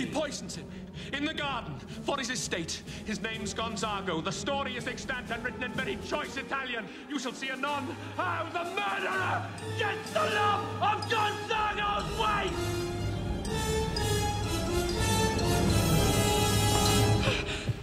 He poisons him in the garden for his estate. His name's Gonzago. The story is extant and written in very choice Italian. You shall see anon how the murderer gets the love of Gonzago's wife!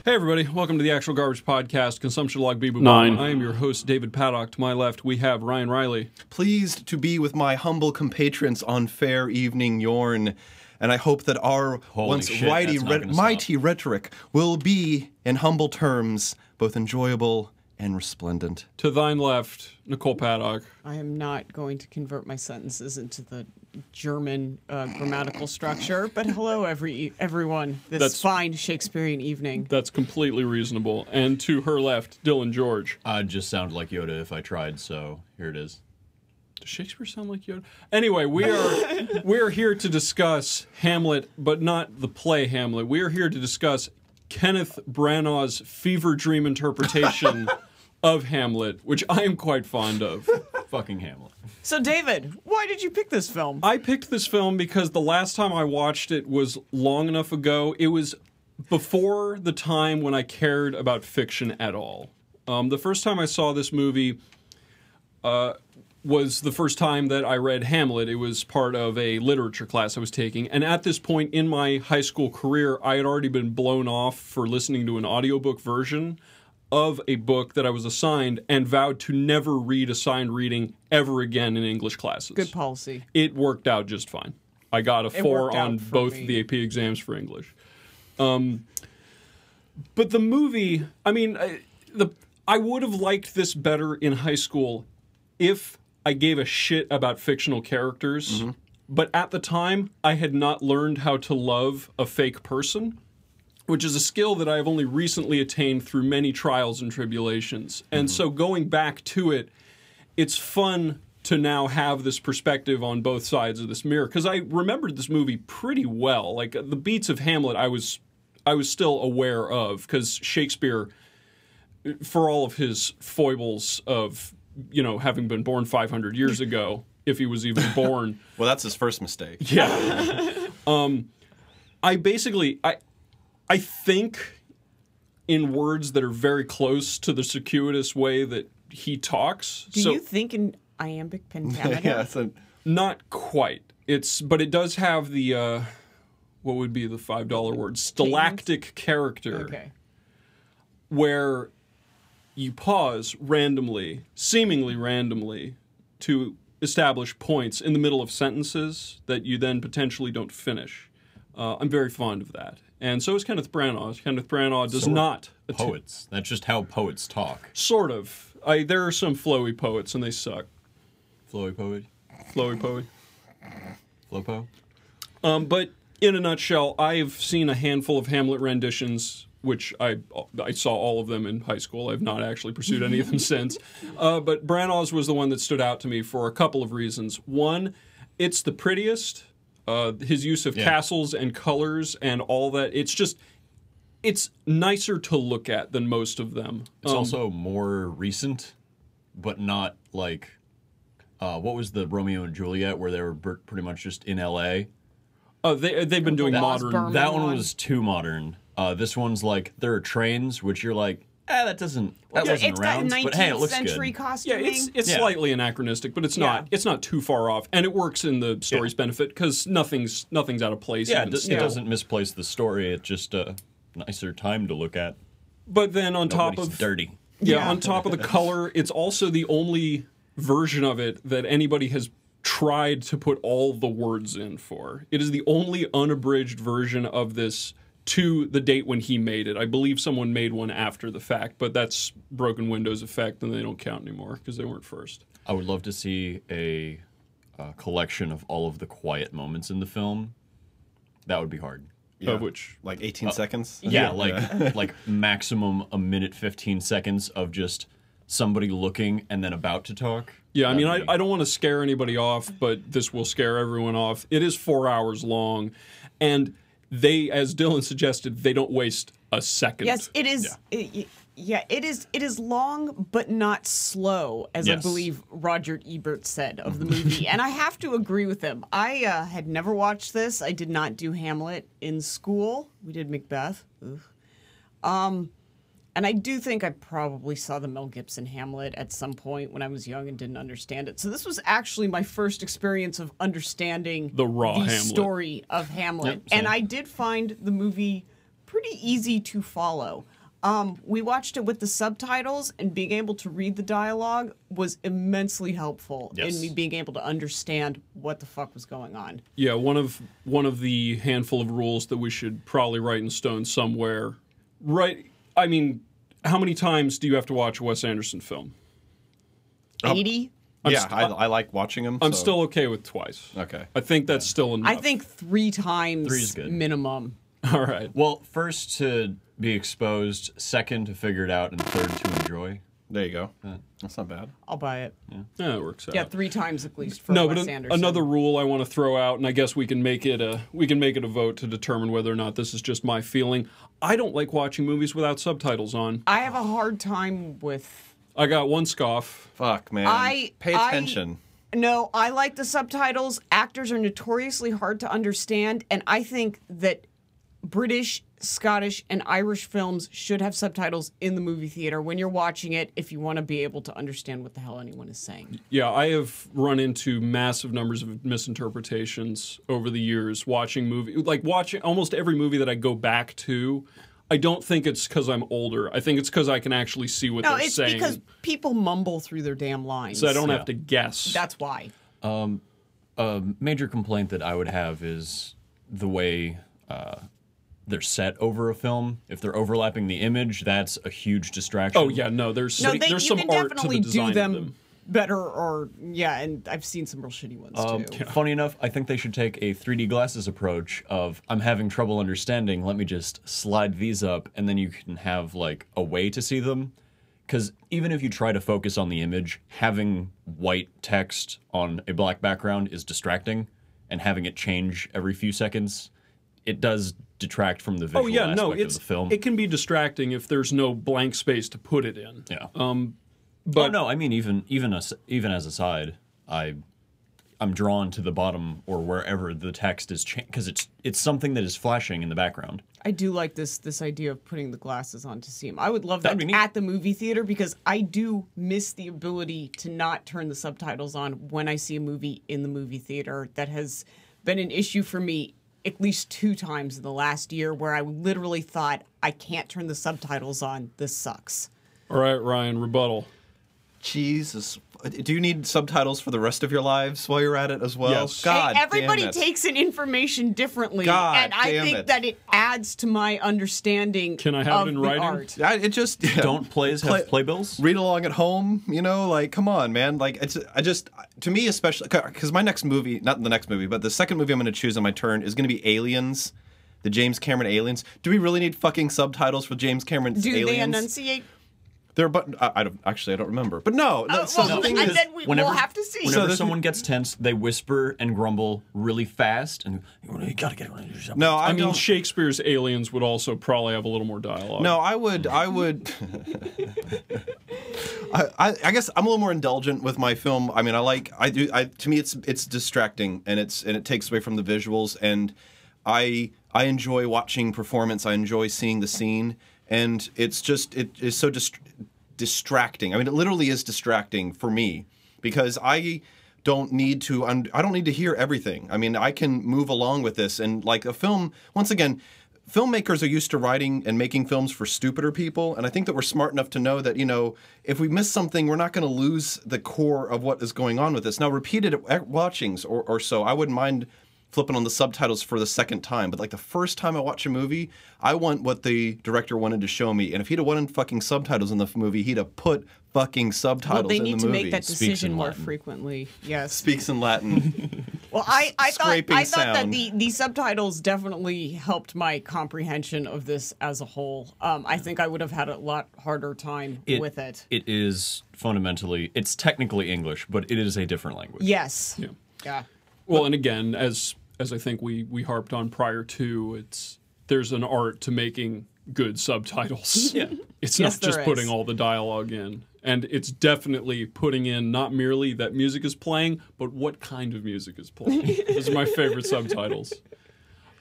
Hey everybody, welcome to the Actual Garbage Podcast, Consumption Log Beebo Nine. I am your host, David Paddock. To my left, we have Ryan Riley. pleased to be with my humble compatriots on fair evening yorn and i hope that our Holy once shit, mighty, re- gonna mighty rhetoric will be in humble terms both enjoyable and resplendent To thine left, Nicole Paddock. I am not going to convert my sentences into the German uh, grammatical structure. But hello, every everyone. This That's- fine Shakespearean evening. That's completely reasonable. And to her left, Dylan George. I'd just sound like Yoda if I tried, so here it is. Does Shakespeare sound like Yoda? Anyway, we are we are here to discuss Hamlet, but not the play Hamlet. We are here to discuss Kenneth Branagh's fever dream interpretation of Hamlet, which I am quite fond of. Fucking Hamlet. So, David, why did you pick this film? I picked this film because the last time I watched it was long enough ago. It was before the time when I cared about fiction at all. Um, the first time I saw this movie uh, was the first time that I read Hamlet. It was part of a literature class I was taking. And at this point in my high school career, I had already been blown off for listening to an audiobook version of a book that I was assigned and vowed to never read assigned reading ever again in English classes Good policy. it worked out just fine. I got a four on both me. the AP exams for English. Um, but the movie, I mean, I, the I would have liked this better in high school if I gave a shit about fictional characters. Mm-hmm. But at the time, I had not learned how to love a fake person, which is a skill that I have only recently attained through many trials and tribulations. And so going back to it, it's fun to now have this perspective on both sides of this mirror because I remembered this movie pretty well. Like uh, the beats of Hamlet, I was I was still aware of because Shakespeare, for all of his foibles of you know having been born 500 years ago, if he was even born. well that's his first mistake Yeah. um, I basically I I think in words that are very close to the circuitous way that he talks. Do so you think in iambic pentameter? yeah so not quite. It's but it does have the uh, what would be the five dollar word stalactic character Okay. where you pause randomly, seemingly randomly, to establish points in the middle of sentences that you then potentially don't finish. Uh, I'm very fond of that. And so is Kenneth Branagh. Kenneth Branagh does not att- Poets. That's just how poets talk. Sort of. I, there are some flowy poets, and they suck. Flowy poet. Flowy poet. Flopo. Um, but in a nutshell, I've seen a handful of Hamlet renditions, which I I saw all of them in high school. I've not actually pursued any of them since. Uh, but Branagh's was the one that stood out to me for a couple of reasons. One, it's the prettiest. Uh, his use of Yeah. castles and colors and all that. It's just it's nicer to look at than most of them. It's Um, also more recent, but not like. Uh, what was the Romeo and Juliet where they were pretty much just in L.A. uh, they they've been doing That- modern. That one one. was too modern. Uh, this one's like there are trains, which you're like, ah, that doesn't that Yeah, wasn't it's around, got 19th but hey, it looks century good. Yeah, it's it's Yeah. slightly anachronistic, but it's Yeah. not it's not too far off, and it works in the story's benefit because nothing's nothing's out of place. Yeah, it, even do- it doesn't misplace the story. It's just a nicer time to look at. But then on top Nobody's of dirty. yeah, Yeah. on top of the color, it's also the only version of it that anybody has tried to put all the words in for. It is the only unabridged version of this to the date when he made it. I believe someone made one after the fact, but that's broken Windows effect, and they don't count anymore because they weren't first. I would love to see a, uh collection of all of the quiet moments in the film. That would be hard. yeah. Of which like 18 seconds Yeah, like like maximum a minute fifteen seconds of just somebody looking and then about to talk. Yeah, I mean, I, I don't want to scare anybody off, but this will scare everyone off. It is four hours long, and they, as Dylan suggested, they don't waste a second. Yes, it is. it- Yeah, it is. It is long, but not slow, as I believe Roger Ebert said of the movie, and I have to agree with him. I uh, had never watched this. I did not do Hamlet in school. We did Macbeth. Um, and I do think I probably saw the Mel Gibson Hamlet at some point when I was young and didn't understand it. So this was actually my first experience of understanding The raw Hamlet. story of Hamlet, Yep, and I did find the movie pretty easy to follow. Um, we watched it with the subtitles, and being able to read the dialogue was immensely helpful Yes. in me being able to understand what the fuck was going on. Yeah, one of one of the handful of rules that we should probably write in stone somewhere. Right? I mean, how many times do you have to watch a Wes Anderson film? Eighty. yeah, st- I, I like watching them. I'm so- still okay with twice. okay. I think that's still enough. I think three times Three's good. minimum. All right. Well, first to be exposed, second to figure it out, and third to enjoy. There you go. That's not bad. I'll buy it. Yeah, it works out. Yeah, three times at least for no, Wes but an- Anderson. another rule I want to throw out, and I guess we can make it a we can make it a vote to determine whether or not this is just my feeling. I don't like watching movies without subtitles on. I have a hard time with. I got one scoff. Fuck, man. I- Pay I- attention. No, I like the subtitles. Actors are notoriously hard to understand, and I think that British, Scottish, and Irish films should have subtitles in the movie theater when you're watching it if you want to be able to understand what the hell anyone is saying. Yeah, I have run into massive numbers of misinterpretations over the years watching movie like watching almost every movie that I go back to. I don't think it's because I'm older. I think it's because I can actually see what No, they're it's saying, because people mumble through their damn lines. so I don't Yeah. have to guess. That's why. A major complaint that I would have is the way uh, they're set over a film. If they're overlapping the image, that's a huge distraction. oh yeah, no, there's No, some, they, there's you some can art to the design do of them, them. better, or yeah, and I've seen some real shitty ones Um, too. Funny enough, I think they should take a 3D glasses approach of I'm having trouble understanding. Let me just slide these up, and then you can have like a way to see them. Because even if you try to focus on the image, having white text on a black background is distracting, and having it change every few seconds, it does detract from the oh, visual Oh yeah, aspect no, of it's the film. it can be distracting if there's no blank space to put it in. yeah. Um, oh, but oh no, I mean even even as even as a side, I I'm drawn to the bottom or wherever the text is because it's it's something that is flashing in the background. I do like this this idea of putting the glasses on to see them. I would love that That'd be at the movie theater because I do miss the ability to not turn the subtitles on when I see a movie in the movie theater. That has been an issue for me at least two times in the last year where I literally thought I can't turn the subtitles on. This sucks. all right, Ryan, rebuttal. Jesus. Do you need subtitles for the rest of your lives while you're at it as well? Yes. God Hey, everybody damn it. takes in information differently, God and I damn think it. that it adds to my understanding. Can I have it in writing? Art. I, it just yeah. Don't plays have Play- playbills? read along at home you know like come on man like it's i just to me especially because my next movie not the next movie but the second movie i'm going to choose on my turn is going to be aliens the james cameron aliens do we really need fucking subtitles for james cameron's Do aliens they enunciate? They're but I, I don't actually i don't remember but no Oh, so well, the thing and is then we, Whenever, we'll have to see. Whenever this- someone gets tense, they whisper and grumble really fast, and you gotta get it. no i, I mean, don't Shakespeare's aliens would also probably have a little more dialogue. No, I would. I would. I, I, I guess I'm a little more indulgent with my film. I mean, I like. I do. I to me, it's it's distracting and it's and it takes away from the visuals. And I I enjoy watching performance. I enjoy seeing the scene, and it's just it is so dist- distracting. I mean, it literally is distracting for me because I don't need to I don't need to hear everything. I mean, I can move along with this and like a film once again filmmakers are used to writing and making films for stupider people and I think that we're smart enough to know that, you know, if we miss something, we're not going to lose the core of what is going on with this. Now, repeated watchings or, or so, I wouldn't mind flipping on the subtitles for the second time. But like the first time I watch a movie, I want what the director wanted to show me. And if he'd have wanted fucking subtitles in the movie, he'd have put fucking subtitles well, they in need the to movie. make that decision more frequently. Yes. Speaks in Latin. Well, I, I thought I thought that the, the subtitles definitely helped my comprehension of this as a whole. Um, I think I would have had a lot harder time with it. It is fundamentally, it's technically English, but it is a different language. Yes. Yeah. Yeah. Well, and again, as as I think we we harped on prior to, it's there's an art to making good subtitles. Yeah. It's Yes, not just putting is. all the dialogue in. And it's definitely putting in not merely that music is playing, but what kind of music is playing. Those are my favorite subtitles.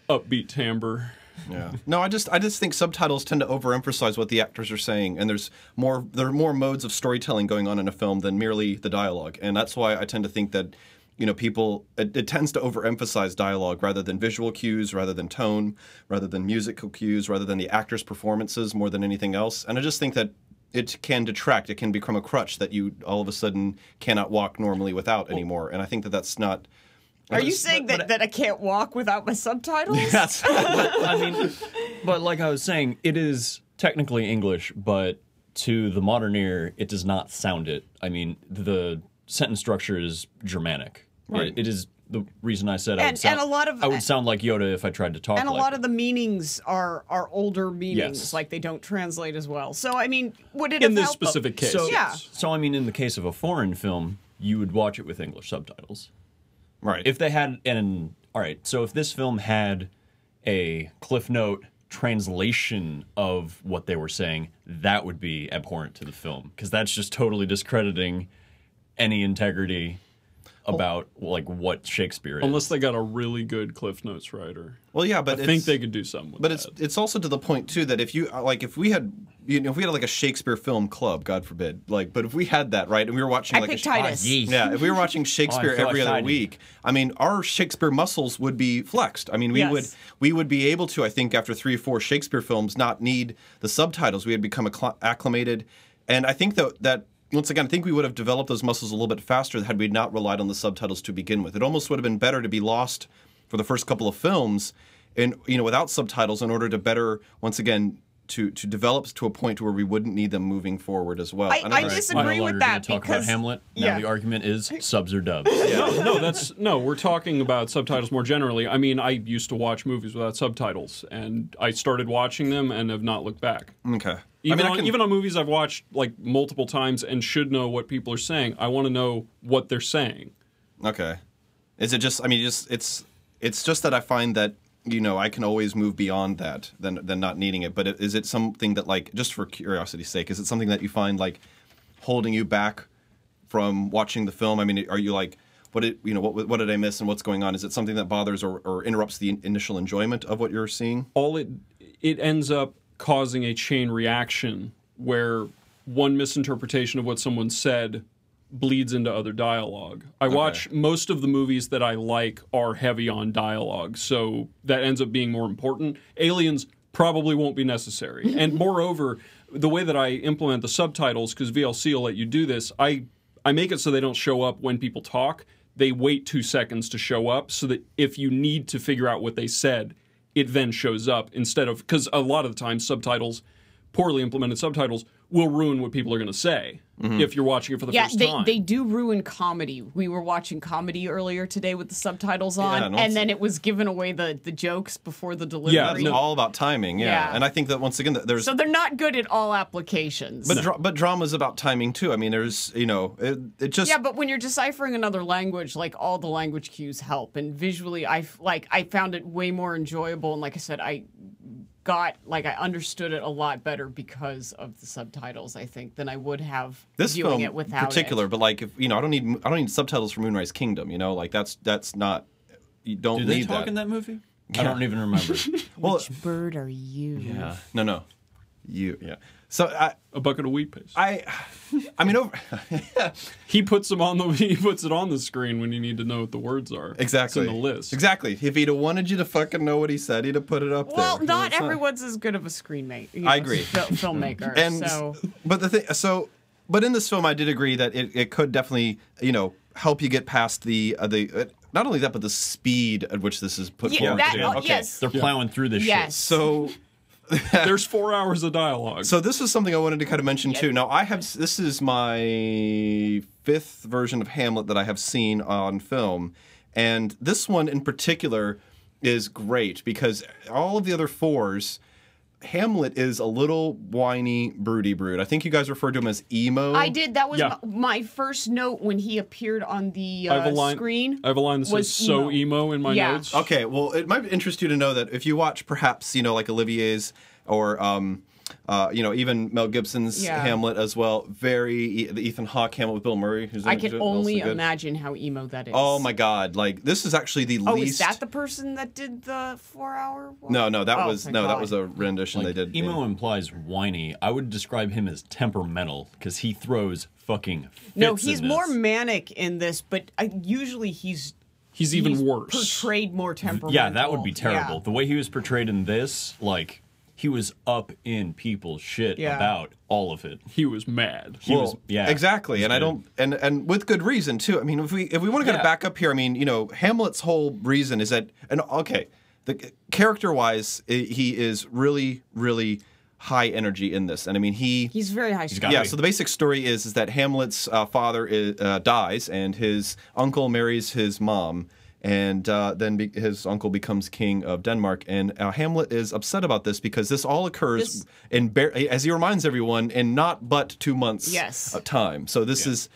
Upbeat timbre. Yeah. No, I just I just think subtitles tend to overemphasize what the actors are saying, and there's more there are more modes of storytelling going on in a film than merely the dialogue, and that's why I tend to think that you know people it, it tends to overemphasize dialogue rather than visual cues, rather than tone, rather than musical cues, rather than the actors' performances more than anything else, and I just think that. It can detract. It can become a crutch that you all of a sudden cannot walk normally without anymore. And I think that that's not. Are you saying that, that I can't walk without my subtitles? That's I mean, but like I was saying, it is technically English, but to the modern ear, it does not sound it. I mean, the sentence structure is Germanic. Right. It, it is the reason I said I And- would sound, and a lot of- I would sound like Yoda if I tried to talk. and a like lot it. of the meanings are are older meanings, Yes. like they don't translate as well. So I mean, would it In have this helped them? specific case. So, Yeah. so I mean, in the case of a foreign film, you would watch it with English subtitles. right. If they had an all right, so if this film had a cliff note translation of what they were saying, that would be abhorrent to the film because that's just totally discrediting any integrity Oh. about like what Shakespeare is. Unless they got a really good Cliff Notes writer. well, yeah, but I think they could do something with But that. it's it's also to the point too that if you uh, like if we had you know if we had like a Shakespeare film club, God forbid, like but if we had that right and we were watching I like picked a, Titus. Yeesh. yeah if we were watching Shakespeare Oh, I feel every other week, I mean our Shakespeare muscles would be flexed. I mean we Yes. would we would be able to I think after three or four Shakespeare films not need the subtitles. We had become acclimated, and I think that that. Once again, I think we would have developed those muscles a little bit faster had we not relied on the subtitles to begin with. It almost would have been better to be lost for the first couple of films and you know without subtitles in order to better once again to to develop to a point where we wouldn't need them moving forward as well. I- And I All right, disagree we're with that talk because- about Hamlet. Now yeah. the argument is subs or dubs. no, no, that's no. We're talking about subtitles more generally. I mean, I used to watch movies without subtitles, and I started watching them and have not looked back. okay. Even I mean, I can- even on movies I've watched like multiple times and should know what people are saying. I want to know what they're saying. Okay. Is it just? I mean, just it's it's just that I find that you know I can always move beyond that than than not needing it. But is it something that like just for curiosity's sake, is it something that you find like holding you back from watching the film? I mean, are you like what did you know what what did I miss and what's going on? Is it something that bothers or, or interrupts the initial enjoyment of what you're seeing? all it it ends up causing a chain reaction where one misinterpretation of what someone said bleeds into other dialogue. I watch most of the movies that I like are heavy on dialogue, so that ends up being more important. Aliens probably won't be necessary. and moreover, the way that I implement the subtitles cuz VLC will let you do this, I I make it so they don't show up when people talk. They wait 2 seconds to show up so that if you need to figure out what they said, it then shows up instead of because a lot of the time subtitles poorly implemented subtitles will ruin what people are going to say mm-hmm. if you're watching it for the Yeah, first they, time they do ruin comedy. We were watching comedy earlier today with the subtitles on, Yeah, no, and then it was giving away the, the jokes before the delivery. Yeah, It's no. all about timing, yeah. Yeah. And I think that once again, there's So they're not good at all applications. but dra- but drama's about timing too. I mean, there's you know it, it just yeah, but when you're deciphering another language, like all the language cues help, and visually, I f- like I found it way more enjoyable. And like I said, I got like I understood it a lot better because of the subtitles. I think than I would have this viewing film it without in particular. It. But like if you know, I don't need I don't need subtitles for Moonrise Kingdom. You know, like that's that's not you don't Do they talk that. in that movie? I don't even remember. well, Which bird are you? yeah. no, no, you yeah. So I a bucket of wheat paste I I mean over he puts them on the he puts it on the screen when you need to know what the words are exactly it's in the list exactly. If he'd have wanted you to fucking know what he said, he'd have put it up there. Well, You know, not everyone's as good of a screenmaker. I agree. filmmaker. and so but the thing so but in this film i did agree that it, it could definitely you know help you get past the uh, the uh, not only that but the speed at which this is put Yeah, forward that- too. oh, okay yes. They're plowing through this shit. yes. so there's four hours of dialogue. So this is something i wanted to kind of mention too. Now i have this is my fifth version of hamlet that i have seen on film. And this one in particular is great because all of the other fours Hamlet is a little whiny, broody brood. I think you guys referred to him as emo. I did. That was Yeah. my, my first note when he appeared on the uh, I have a line. screen. I have a line that says was "so emo" in my Yeah. notes. Okay, well, it might interest you to know that if you watch perhaps, you know, like Olivier's or, um, uh, you know, even Mel Gibson's Yeah. Hamlet as well, very, e- the Ethan Hawke Hamlet with Bill Murray. Who's I can also only good. imagine how emo that is. Oh my god, like, this is actually the Oh, least. is that the person that did the four-hour? No, no, that Oh, was, thank no, that was a rendition Like, they did. emo in- implies whiny. I would describe him as temperamental because he throws fucking. No, he's in more manic in this, but I, usually he's He's even he's worse. Portrayed more temperamental. Yeah, that would be terrible. Yeah. The way he was portrayed in this, like he was up in people's shit Yeah. about all of it. He was mad. He well, was yeah exactly, and I don't, and and with good reason too. I mean, if we if we want to kind of Yeah. back up here, I mean, you know, Hamlet's whole reason is that, and okay, the character wise, he is really, really high energy in this, and I mean, he He's very high. got strung. yeah. Right. So the basic story is is that Hamlet's uh, father is, uh, dies, and his uncle marries his mom, and uh, then be- his uncle becomes king of Denmark. And uh, Hamlet is upset about this because this all occurs This- in bar- as he reminds everyone in not but two months Yes. of time. So this is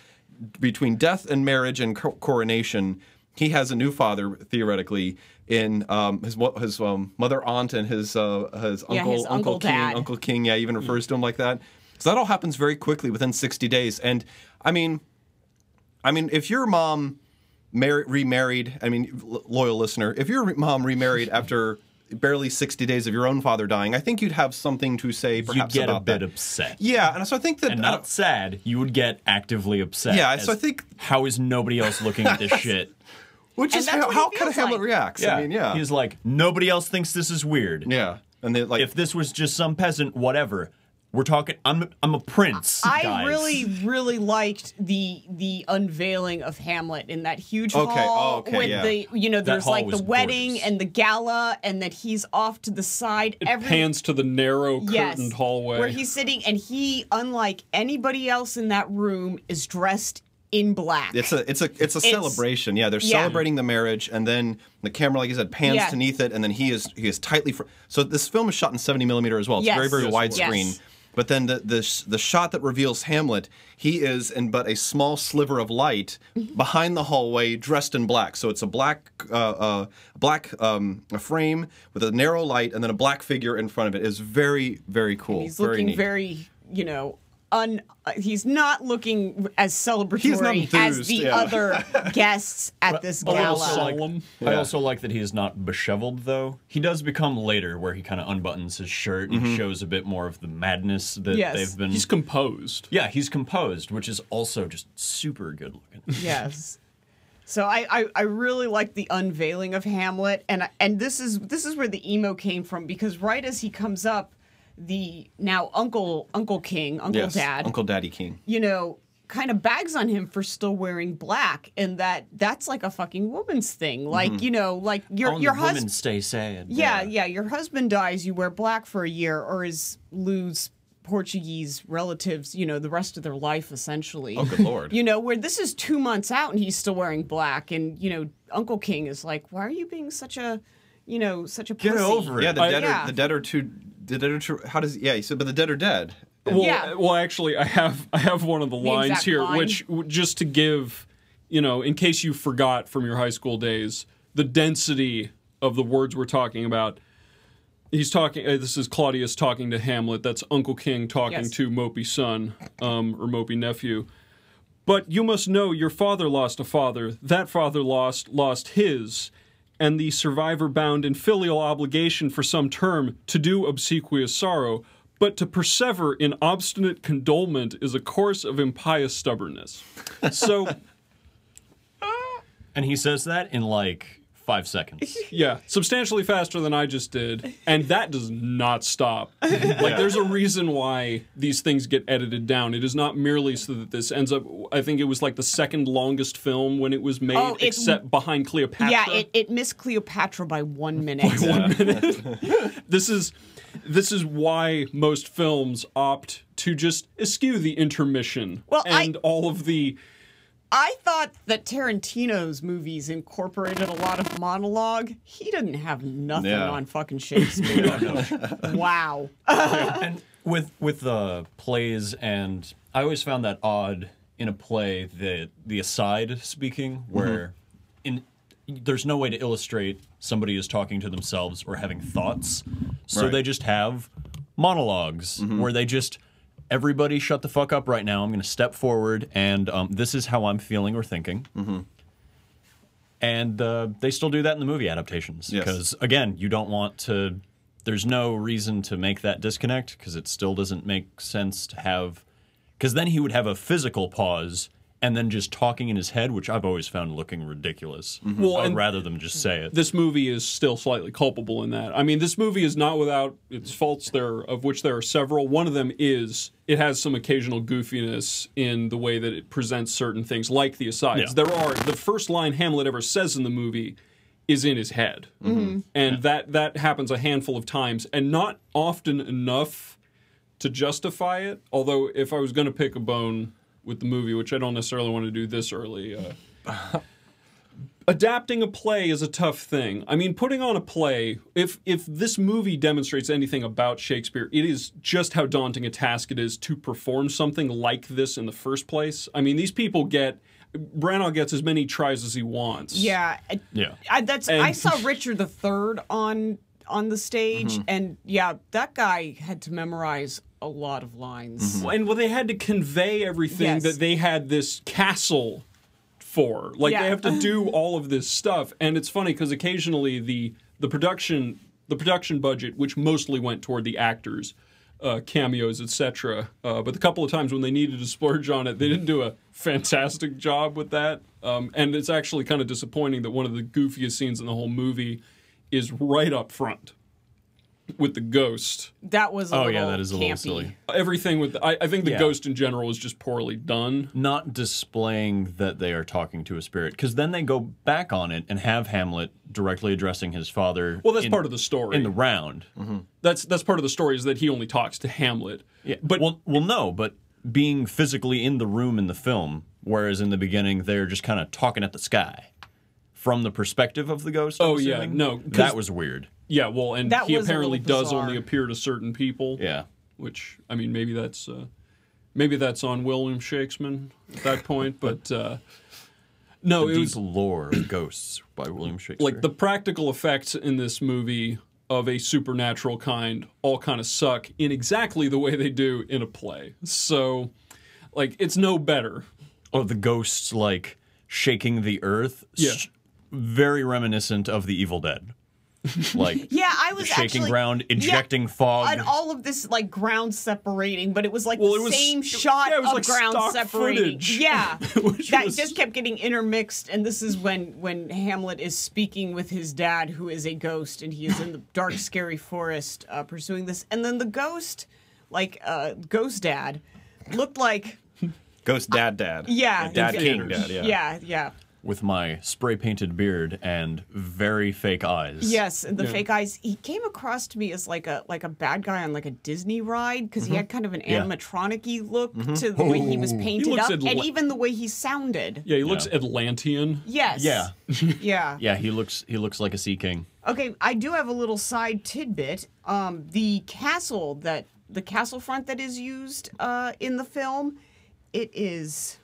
between death and marriage and co- coronation. He has a new father theoretically in um, his his um, mother aunt and his uh, his Yeah, uncle his uncle uncle king dad. uncle king yeah even refers to him like that. So that all happens very quickly within 60 days. And I mean, I mean, if your mom mar- remarried, I mean, lo- loyal listener, if your mom remarried after barely 60 days of your own father dying, I think you'd have something to say You'd perhaps get a about bit that. upset. Yeah, and so I think that And I not don't- sad, you would get actively upset. Yeah, so as, I think- how is nobody else looking at this shit? which And is that's how, what he how kind of feels Hamlet like. reacts. I mean, yeah, He's like, nobody else thinks this is weird. yeah, and they like If this was just some peasant, whatever. We're talking. I'm. I'm a prince. I guys. really, really liked the the unveiling of Hamlet in that huge Okay, hall oh, okay, with yeah. the you know there's like the wedding gorgeous. and the gala and that he's off to the side. It Every pans to the narrow yes, curtained hallway. where he's sitting and he, unlike anybody else in that room, is dressed in black. It's a it's a it's a celebration. Yeah, they're yeah. celebrating the marriage, and then the camera, like you said, pans Yeah. beneath it, and then he is he is tightly. Fr- so this film is shot in seventy millimeter as well. It's Yes. very very Yes, widescreen. yes. But then the, the the shot that reveals Hamlet, he is in but a small sliver of light behind the hallway, dressed in black. So it's a black uh, uh, black um, a frame with a narrow light, and then a black figure in front of it. Is very very cool. he's very looking neat. very, you know, un. Uh, he's not looking as celebratory as the yeah. other guests at this A little gala. solemn. I also like that he is not disheveled, though. He does become later, where he kind of unbuttons his shirt and Mm-hmm. shows a bit more of the madness that Yes. they've been. He's composed. yeah, he's composed, which is also just super good looking. yes. So I, I, I really like the unveiling of Hamlet, and I- and this is this is where the emo came from because right as he comes up, the now Uncle Uncle King Uncle yes, Dad Uncle Daddy King. you know kind of bags on him for still wearing black, and that that's like a fucking woman's thing. Like mm-hmm. you know like your Only your husband. stay sad. Yeah, yeah. Your husband dies, you wear black for a year, or is lose Portuguese relatives, you know, the rest of their life essentially. Oh, good lord. You know, where this is two months out and he's still wearing black, and you know, Uncle King is like, "Why are you being such a, you know, such a Get pussy?" over it. Yeah, the I- dead Yeah. are the dead are too. The dead are too. How does? Yeah, he said, but the dead are dead. Well, Yeah. well, actually, I have I have one of the, lines here, line. which just to give, you know, in case you forgot from your high school days, the density of the words we're talking about. He's talking. Uh, this is Claudius talking to Hamlet. That's Uncle King talking Yes. to Mopey son, um, or Mopey nephew. But you must know your father lost a father. That father lost lost his, and the survivor bound in filial obligation for some term to do obsequious sorrow. But to persever in obstinate condolement is a course of impious stubbornness. So And he says that in like five seconds. yeah, substantially faster than I just did, and that does not stop. Like there's a reason why these things get edited down. It is not merely so that this ends up. I think it was like the second longest film when it was oh, made, Oh, it- except behind Cleopatra. Yeah, it, it missed Cleopatra by one minute. One minute. this is this is why most films opt to just eschew the intermission Well, I- and all of the I thought that Tarantino's movies incorporated a lot of monologue. He didn't have nothing Yeah. on fucking Shakespeare. wow. and with with the plays and I always found that odd in a play that the aside speaking mm-hmm. where in there's no way to illustrate somebody is talking to themselves or having thoughts so Right. they just have monologs mm-hmm. where they just everybody shut the fuck up right now. I'm going to step forward and um, this is how i'm feeling or thinking. And uh, they still do that in the movie adaptations Yes. because again you don't want to there's no reason to make that disconnect because it still doesn't make sense to have because then he would have a physical pause and then just talking in his head which i've always found looking ridiculous Well, uh, and- rather than just say it this movie is still slightly culpable in that. I mean, this movie is not without its faults there, of which there are several. One of them is it has some occasional goofiness in the way that it presents certain things, like the asides. Yeah. There are the first line Hamlet ever says in the movie is in his head, and that that happens a handful of times, and not often enough to justify it. Although, if I was going to pick a bone with the movie, which I don't necessarily want to do this early. Uh, adapting a play is a tough thing. I mean, putting on a play, if if this movie demonstrates anything about Shakespeare, it is just how daunting a task it is to perform something like this in the first place. I mean, these people get Branagh gets as many tries as he wants. Yeah. I- yeah I, that's I saw Richard III on on the stage, Mm-hmm. and yeah, that guy had to memorize a lot of lines. And well, they had to convey everything Yes. that they had this castle for. Like Yeah. they have to do all of this stuff, and it's funny because occasionally the the production the production budget, which mostly went toward the actors, uh, cameos, etc. Uh, but the couple of times when they needed to splurge on it, they didn't do a fantastic job with that. Um, and it's actually kind of disappointing that one of the goofiest scenes in the whole movie is right up front with the ghost. That was a oh little yeah that is a little silly Everything with I, I think the Yeah. ghost in general is just poorly done. not displaying that they are talking to a spirit because then they go back on it and have hamlet directly addressing his father Well, that's in- part of the story. in the round mm-hmm. that's that's part of the story is that he only talks to Hamlet. Yeah, but well, well, no, but being physically in the room in the film, whereas in the beginning they're just kind of talking at the sky from the perspective of the ghost. I'm Oh, yeah, assuming. no, 'cause- that was weird. Yeah, well, and That he apparently does only appear to certain people. Yeah, which I mean, maybe that's uh, maybe that's on William Shakespeare at that point, but uh, no, the it deep was lore of ghosts by William Shakespeare. like the practical effects in this movie of a supernatural kind all kind of suck in exactly the way they do in a play. So, like, it's no better. oh, the ghosts like shaking the earth. Yeah. s- very reminiscent of the Evil Dead. Like Yeah, I was shaking actually, ground, yeah, injecting fog. and all of this like ground separating, but it was like Well, the it was- same it- shot yeah, it was of like ground stock separating. footage. Yeah, Which that was- just kept getting intermixed, and this is when when Hamlet is speaking with his dad, who is a ghost, and he is in the dark, scary forest uh, pursuing this, and then the ghost, like uh, Ghost Dad, looked like Ghost Dad Dad. yeah, Dad King Dad. Yeah. yeah, yeah. With my spray painted beard and very fake eyes. Yes, and the Yeah. fake eyes. He came across to me as like a like a bad guy on like a Disney ride because he had kind of an Yeah. animatronic-y look to the way he was painted looks up, Atla- and even the way he sounded. Yeah, he looks Yeah. Atlantean. Yes. Yeah. Yeah. Yeah, he looks he looks like a sea king. Okay, I do have a little side tidbit. Um, the castle that the castle front that is used uh, in the film, it is,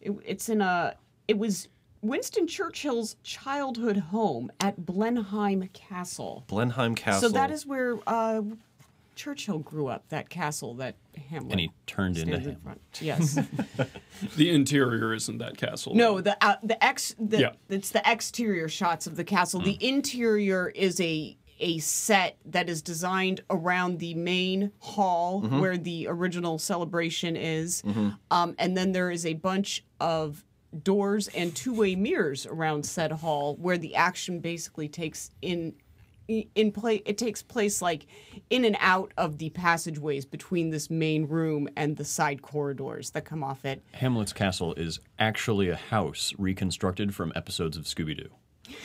it, it's in a, it was Winston Churchill's childhood home at Blenheim Castle. Blenheim Castle. So that is where uh, Churchill grew up. That castle that Hamlet And he turned into stands in him. front. Yes. The interior isn't that castle. no, the uh, the ex the Yeah. it's the exterior shots of the castle. The Mm. interior is a a set that is designed around the main hall Mm-hmm. where the original celebration is, um, and then there is a bunch of doors and two-way mirrors around said hall where the action basically takes in in play it takes place like in and out of the passageways between this main room and the side corridors that come off it Hamlet's castle is actually a house reconstructed from episodes of Scooby Doo.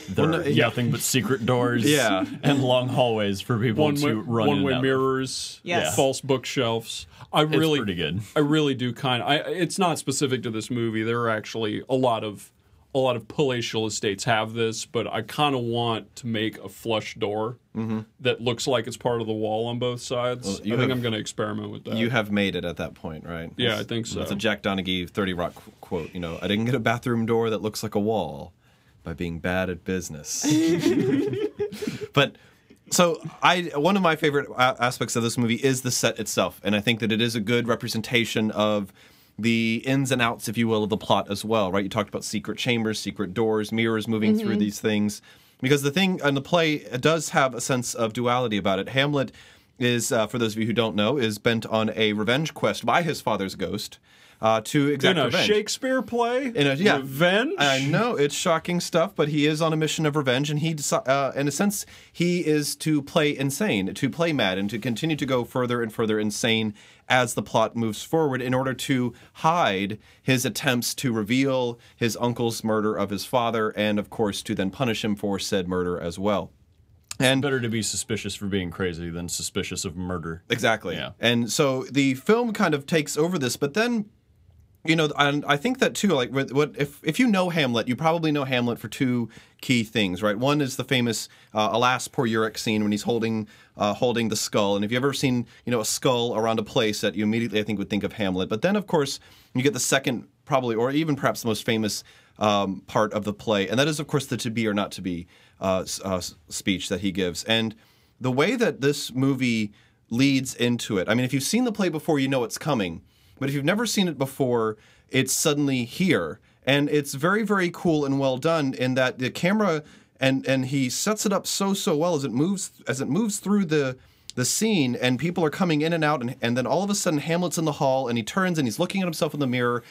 There Well, are no, yeah. nothing but secret doors Yeah. and long hallways for people one to way, run one way mirrors, Yes. false bookshelves. I It's really, pretty good. I really do kind. I it's not specific to this movie. There are actually a lot of a lot of palatial estates have this, but I kind of want to make a flush door mm-hmm. that looks like it's part of the wall on both sides. Well, I you think have- I'm going to experiment with that. You have made it at that point, right? Yeah, I think so. That's a Jack Donaghy 30 Rock qu- quote. You know, I didn't get a bathroom door that looks like a wall by being bad at business. but so I one of my favorite aspects of this movie is the set itself, and I think that it is a good representation of the ins and outs, if you will, of the plot as well. Right? You talked about secret chambers, secret doors, mirrors moving through mm-hmm. these things. Because the thing in the play does have a sense of duality about it. Hamlet is, uh, for those of you who don't know, is bent on a revenge quest by his father's ghost uh, to exact in a revenge. Shakespeare play. In a, yeah, revenge. I know it's shocking stuff, but he is on a mission of revenge, and he, deci- uh, in a sense, he is to play insane, to play mad, and to continue to go further and further insane as the plot moves forward, in order to hide his attempts to reveal his uncle's murder of his father, and of course to then punish him for said murder as well. And Better to be suspicious for being crazy than suspicious of murder. Exactly. Yeah. And so the film kind of takes over this, but then you know, and I think that too. Like, what if if you know Hamlet, you probably know Hamlet for two key things, right? One is the famous uh, "Alas, poor Yorick" scene when he's holding uh, holding the skull. And if you've ever seen, you know, a skull around a place, that you immediately I think would think of Hamlet. But then, of course, you get the second, probably, or even perhaps the most famous um, part of the play, and that is, of course, the "to be or not to be" uh, uh, speech that he gives. And the way that this movie leads into it. I mean, if you've seen the play before, you know it's coming. But if you've never seen it before, it's suddenly here. And it's very, very cool and well done in that the camera and and he sets it up so so well as it moves as it moves through the the scene and people are coming in and out and, and then all of a sudden Hamlet's in the hall and he turns and he's looking at himself in the mirror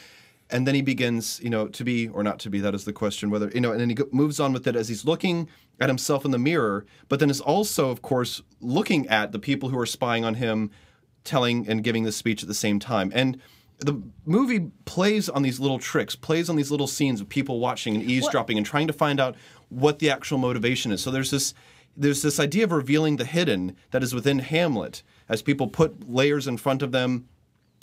and then he begins, you know, to be or not to be. That is the question. Whether you know, and then he moves on with it as he's looking at himself in the mirror, but then is also, of course, looking at the people who are spying on him, telling and giving the speech at the same time. And the movie plays on these little tricks, plays on these little scenes of people watching and eavesdropping and trying to find out what the actual motivation is. So there's this there's this idea of revealing the hidden that is within Hamlet as people put layers in front of them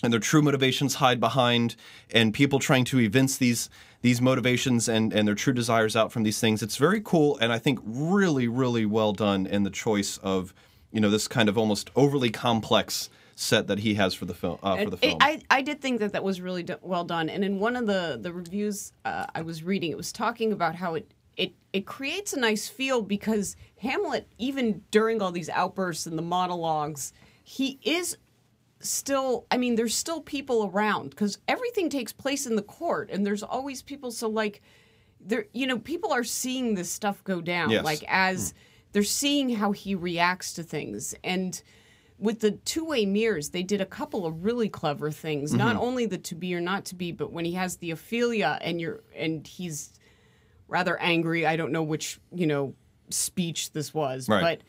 and their true motivations hide behind and people trying to evince these these motivations and and their true desires out from these things it's very cool and i think really really well done in the choice of you know this kind of almost overly complex set that he has for the film uh, for the film I, I did think that that was really do- well done. And in one of the the reviews uh, I was reading, it was talking about how it it it creates a nice feel because Hamlet, even during all these outbursts and the monologues, he is still i mean there's still people around because everything takes place in the court and there's always people so like there you know people are seeing this stuff go down Yes. like as mm. they're seeing how he reacts to things and with the two-way mirrors they did a couple of really clever things not mm-hmm. only the to be or not to be but when he has the ophelia and you're and he's rather angry i don't know which you know speech this was Right. but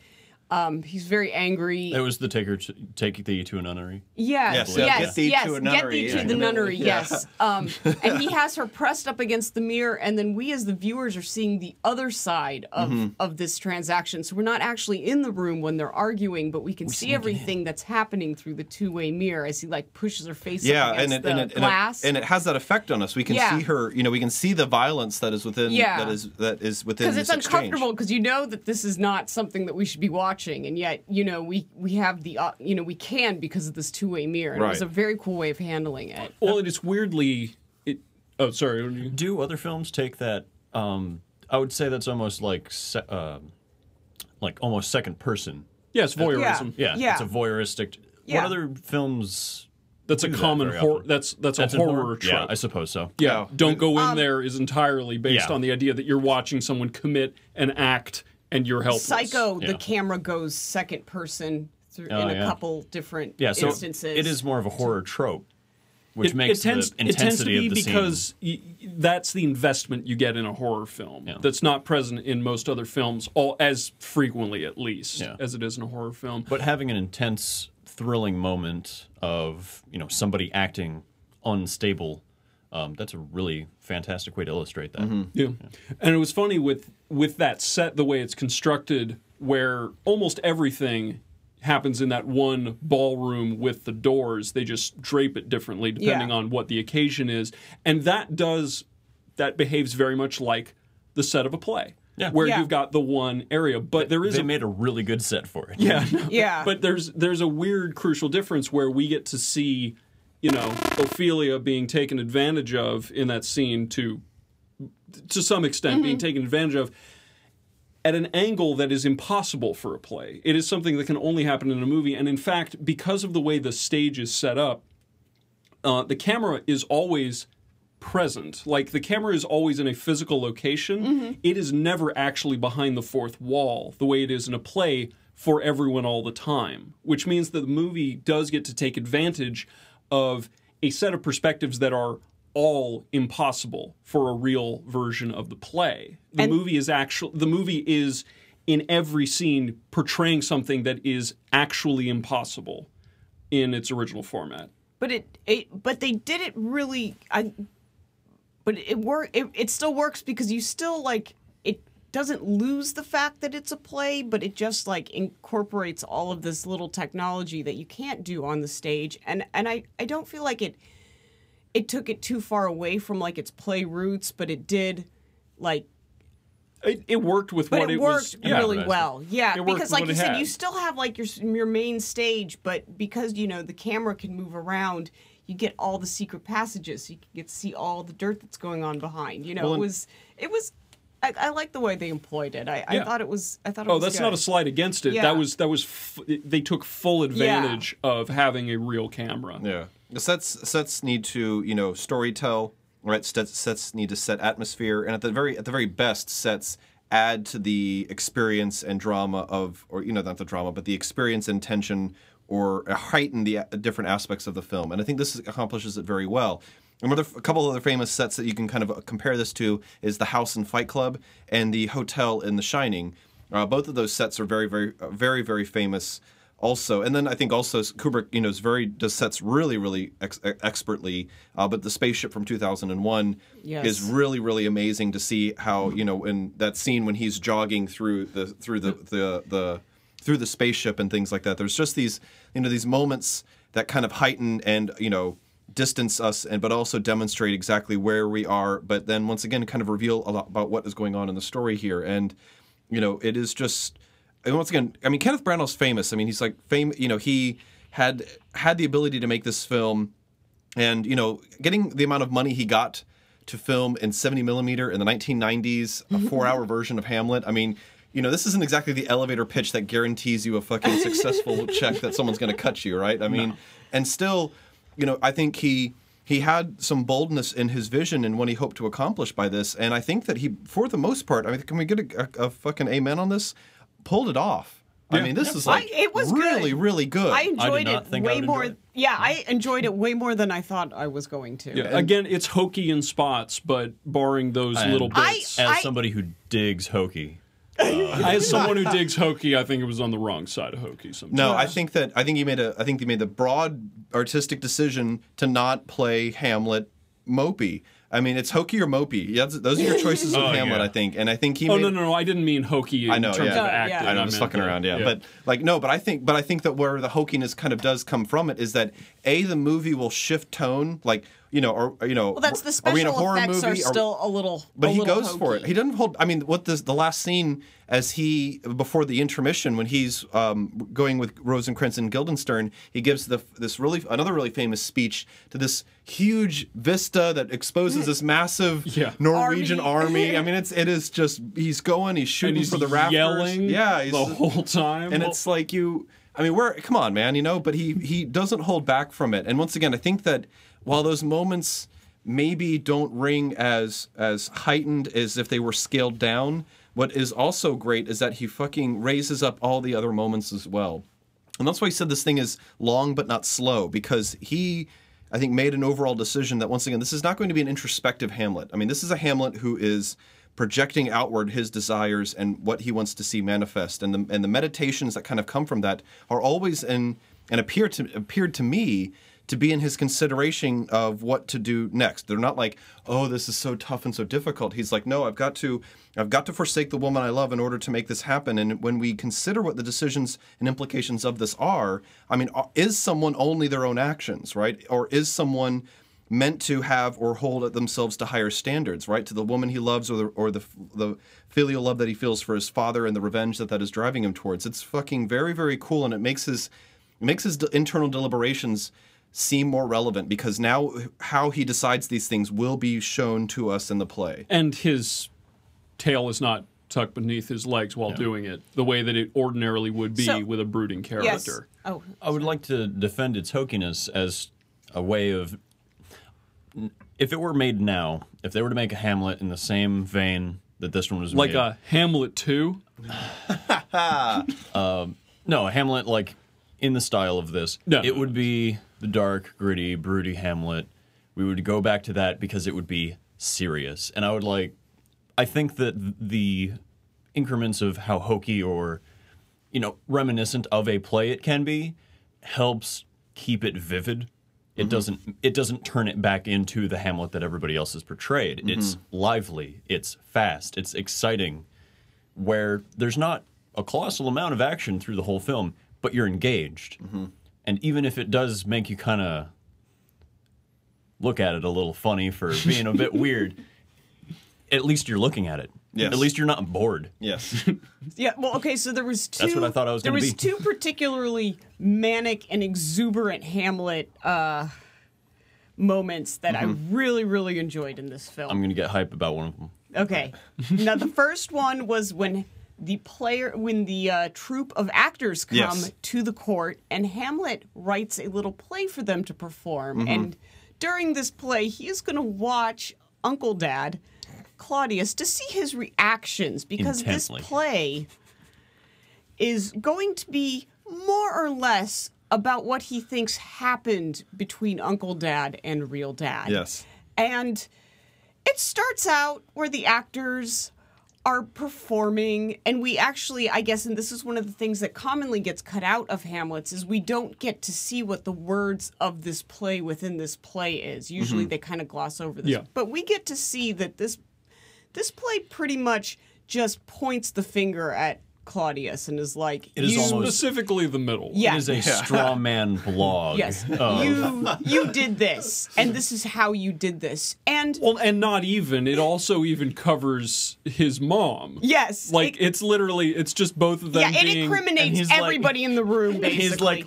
um, he's very angry It was the taker to, take thee to a nunnery. yeah, Yes, yes, yes, get thee yes, to a get thee to the nunnery, Yeah. yes. Um, and he has her pressed up against the mirror, and then we as the viewers are seeing the other side of, Mm-hmm. of this transaction. So we're not actually in the room when they're arguing, but we can see everything that's happening through the two way mirror as he like pushes her face yeah up and against it, the and, it, and, glass. it, and it has that effect on us we can Yeah. see her you know we can see the violence that is within Yeah. that is that is within because it's exchange. uncomfortable because you know that this is not something that we should be watching and yet you know we we have the uh, you know we can because of this two-way mirror and it was a very cool way of handling it well, and it is weirdly. It, oh, sorry. what did you- Do other films take that? Um, I would say that's almost like se- um like almost second person. Yes, voyeurism. Yeah, Yeah. it's a voyeuristic. Yeah. What other films? That's a do that common horror. That's that's, That's a in horror, trope. Yeah, I suppose so. Yeah, Yeah. don't go in Um, there is entirely based Yeah. on the idea that you're watching someone commit an act and you're helpless. Psycho, the camera goes second person through, Oh, in a yeah. couple different Yeah, so instances. it is more of a horror trope, which It, makes it tends, the it tends to be of the because y- y- that's the investment you get in a horror film. Yeah. That's not present in most other films, all as frequently at least Yeah. as it is in a horror film. But having an intense, thrilling moment of you know somebody acting unstable Um, that's a really fantastic way to illustrate that. Yeah. And it was funny with with that set the way it's constructed where almost everything happens in that one ballroom with the doors. They just drape it differently depending Yeah. on what the occasion is. And that does that behaves very much like the set of a play. Yeah. Where Yeah. you've got the one area, but there is They a made a really good set for it. yeah, no. Yeah. But there's there's a weird crucial difference where we get to see, you know, Ophelia being taken advantage of in that scene to to some extent being taken advantage of at an angle that is impossible for a play. It is something that can only happen in a movie and in fact because of the way the stage is set up, uh, the camera is always present. Like the camera is always in a physical location. It is never actually behind the fourth wall the way it is in a play for everyone all the time, which means that the movie does get to take advantage of a set of perspectives that are all impossible for a real version of the play. The And- movie is actual the movie is in every scene portraying something that is actually impossible in its original format. but it, it but they did it really I but it work it, it still works because you still like it doesn't lose the fact that it's a play but it just like incorporates all of this little technology that you can't do on the stage and and I I don't feel like it it took it too far away from like its play roots but it did like It, it worked with but what it, it, worked was. yeah. really well. Yeah, It because like you said, had. you still have like your your main stage, but because you know the camera can move around, you get all the secret passages. So you can get to see all the dirt that's going on behind. You know, Well, it was it was. I, I like the way they employed it. I, I thought it was. I thought it Oh, was that's good. not a slight against it. Yeah. That was that was f- they took full advantage of having a real camera. Yeah, the sets sets need to you know storytell, right? Sets sets need to set atmosphere, and at the very at the very best, sets add to the experience and drama of, or you know, not the drama, but the experience and tension, or heighten the uh, different aspects of the film. And I think this accomplishes it very well. Another a couple of other famous sets that you can kind of uh, compare this to is the house in Fight Club and the hotel in The Shining. Uh, both of those sets are very, very, uh, very, very famous also and then i think also kubrick you know is very does sets really really ex- expertly uh, but the spaceship from 2001 Yes. is really really amazing to see how you know in that scene when he's jogging through the through the the, the through the spaceship and things like that there's just these you know these moments that kind of heighten and you know distance us and but also demonstrate exactly where we are but then once again kind of reveal a lot about what is going on in the story here and you know it is just and once again i mean kenneth branagh's famous. I mean he's like fame you know he had had the ability to make this film and you know getting the amount of money he got to film in 70 millimeter in the 1990s a mm-hmm. four hour version of hamlet. I mean you know this isn't exactly the elevator pitch that guarantees you a fucking successful check that someone's going to cut you right? I mean and still you know i think he he had some boldness in his vision and what he hoped to accomplish by this. And i think that he for the most part i mean can we get a, a, a fucking amen on this pulled it off i mean this is I- like it was really good. really good I enjoyed not it think I way would more. enjoy it. Yeah, I enjoyed it way more than I thought I was going to. Yeah, Again, it's hokey in spots, but barring those And little I- bits. As I- somebody who digs hokey, As someone who digs hokey, I think it was on the wrong side of hokey. Sometimes. No, I think that I think he made a I think he made the broad artistic decision to not play Hamlet mopey. I mean, it's hokey or mopey. Yeah, those are your choices with Oh, Hamlet, yeah. I think. And I think he Oh made no, no, no! I didn't mean hokey in I know, terms yeah. of acting. yeah. I know, I'm just fucking around, yeah. But like no, but I think but I think that where the hokiness kind of does come from it is that A, the movie will shift tone, like you know, or or, you know Well, that's the are we in a special horror effects movie? are Are- still a little. but a he little goes for it. He doesn't hold. I mean, what this the last scene as he before the intermission when he's um, going with Rosencrantz and Guildenstern, he gives the this really another really famous speech to this huge vista that exposes this massive Yeah. Norwegian Army. army. I mean, it's it is just he's going, he's shooting and he's for the rafters, yelling, yeah, he's, the whole time. and it's like you i mean we're come on man you know but he he doesn't hold back from it and once again i think that while those moments maybe don't ring as as heightened as if they were scaled down what is also great is that he fucking raises up all the other moments as well and that's why he said this thing is long but not slow because he I think made an overall decision that once again this is not going to be an introspective Hamlet. I mean, this is a Hamlet who is projecting outward his desires and what he wants to see manifest and the and the meditations that kind of come from that are always in and appear to appeared to me to be in his consideration of what to do next. They're not like, "Oh, this is so tough and so difficult." He's like, "No, I've got to I've got to forsake the woman I love in order to make this happen." And when we consider what the decisions and implications of this are, I mean, is someone only their own actions, right? Or is someone meant to have or hold themselves to higher standards, right? To the woman he loves, or the or the the filial love that he feels for his father, and the revenge that that is driving him towards. It's fucking very very cool, and it makes his it makes his internal deliberations seem more relevant because now how he decides these things will be shown to us in the play. and his tail is not tucked beneath his legs while doing it the way that it ordinarily would be So- with a brooding Yes. character. Oh, I would like to defend its hokiness as a way of. If it were made now, if they were to make a Hamlet in the same vein that this one was Like made, a Hamlet 2. Uh, no, a Hamlet like in the style of this, No. it would be the dark, gritty, broody Hamlet. We would go back to that because it would be serious, and I would like. I think that the increments of how hokey or you know reminiscent of a play it can be helps keep it vivid. It mm-hmm. doesn't it doesn't turn it back into the Hamlet that everybody else has portrayed. Mm-hmm. It's lively, it's fast, it's exciting where there's not a colossal amount of action through the whole film, but you're engaged. Mm-hmm. And even if it does make you kind of look at it a little funny for being a bit weird, at least you're looking at it. Yes. At least you're not bored. Yes. Yeah, well, okay, so there was two. That's what I thought I was There gonna was be. two particularly manic and exuberant Hamlet uh, moments that I really, really enjoyed in this film. I'm going to get hype about one of them. Okay. now the first one was when the player when the uh, troupe of actors come Yes. to the court and Hamlet writes a little play for them to perform Mm-hmm. and during this play he is going to watch Uncle Dad Claudius to see his reactions because Intently. this play is going to be more or less about what he thinks happened between Uncle Dad and real dad. Yes. And it starts out where the actors are performing and we actually i guess and this is one of the things that commonly gets cut out of hamlets is we don't get to see what the words of this play within this play is. Usually mm-hmm. they kind of gloss over this. Yeah. but we get to see that this this play pretty much just points the finger at claudius and is like It is you, almost- Specifically the middle. Yeah. It is a straw man blog. yes of- you you did this and this is how you did this and Well, and not even. It also even covers his mom. yes Like it- it's literally it's just both of them yeah, it being and incriminates he's like- everybody in the room. Basically, he's like,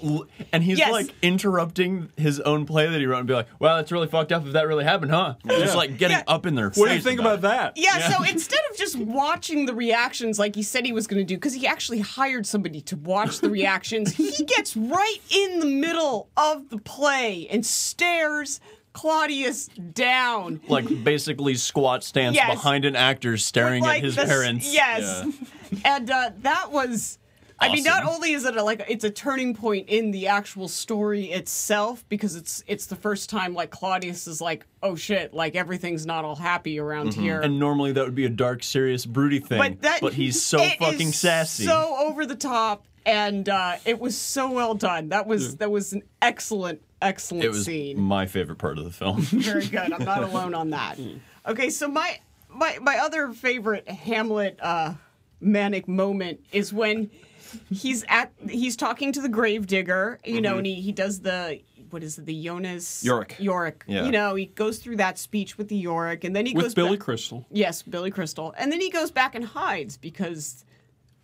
and he's Yes. like interrupting his own play that he wrote and be like, "Wow, that's really fucked up. If that really happened, huh?" Just like getting Yeah. up in their face. What do you think about that? yeah, So instead of just watching the reactions like he said he was going to do, because he actually hired somebody to watch the reactions, he gets right in the middle of the play and stares Claudius down. Like basically squat stance Yes. behind an actor staring Like at his the parents. Yes, and uh, that was. I mean, not only is it a, like it's a turning point in the actual story itself because it's it's the first time like Claudius is like, oh shit, like everything's not all happy around here. And normally that would be a dark, serious, broody thing. but that he's so fucking sassy. so over the top, and uh, it was so well done. That was that was an excellent excellent it was scene. my favorite part of the film. Very good. I'm not alone on that. Okay, so my my my other favorite Hamlet uh, manic moment is when he's at he's talking to the gravedigger, you know, and he, he does the what is it, the Jonas Yorick. Yorick. Yeah. You know, he goes through that speech with the Yorick, and then he goes With Billy back- Crystal. Yes, Billy Crystal. And then he goes back and hides because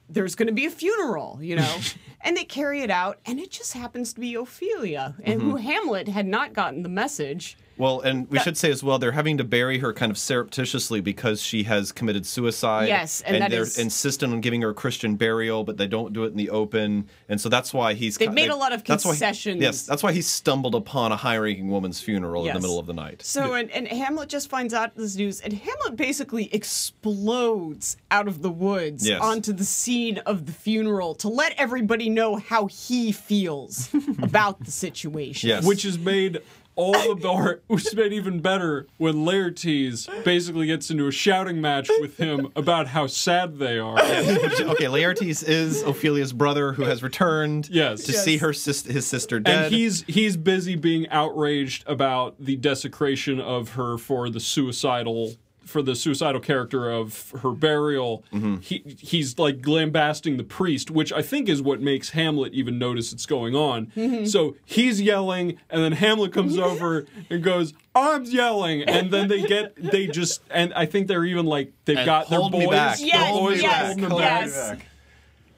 there's going to be a funeral, you know? and they carry it out, and it just happens to be Ophelia, and Mm-hmm. who Hamlet had not gotten the message. Well, and we should say as well, they're having to bury her kind of surreptitiously because she has committed suicide. Yes, and that they're is- insistent on giving her a Christian burial, but they don't do it in the open, and so that's why he's. They've ki- made a lot of that's why he- concessions. yes, that's why he stumbled upon a high-ranking woman's funeral in the middle of the night. So, and, and Hamlet just finds out this news, and Hamlet basically explodes out of the woods Yes. onto the scene of the funeral to let everybody know how he feels about the situation. Yes. Which is made all of the more, which made even better when Laertes basically gets into a shouting match with him about how sad they are. okay, Laertes is Ophelia's brother who has returned Yes. to Yes. see her sis- his sister dead. And he's he's busy being outraged about the desecration of her for the suicidal for the suicidal character of her burial. Mm-hmm. He he's like lambasting the priest, which I think is what makes Hamlet even notice it's going on. Mm-hmm. So he's yelling, and then Hamlet comes over and goes, "I'm yelling," and then they get they just and I think they're even like they've And got their boys. me back. their Yes, boys are yes, holding them yes.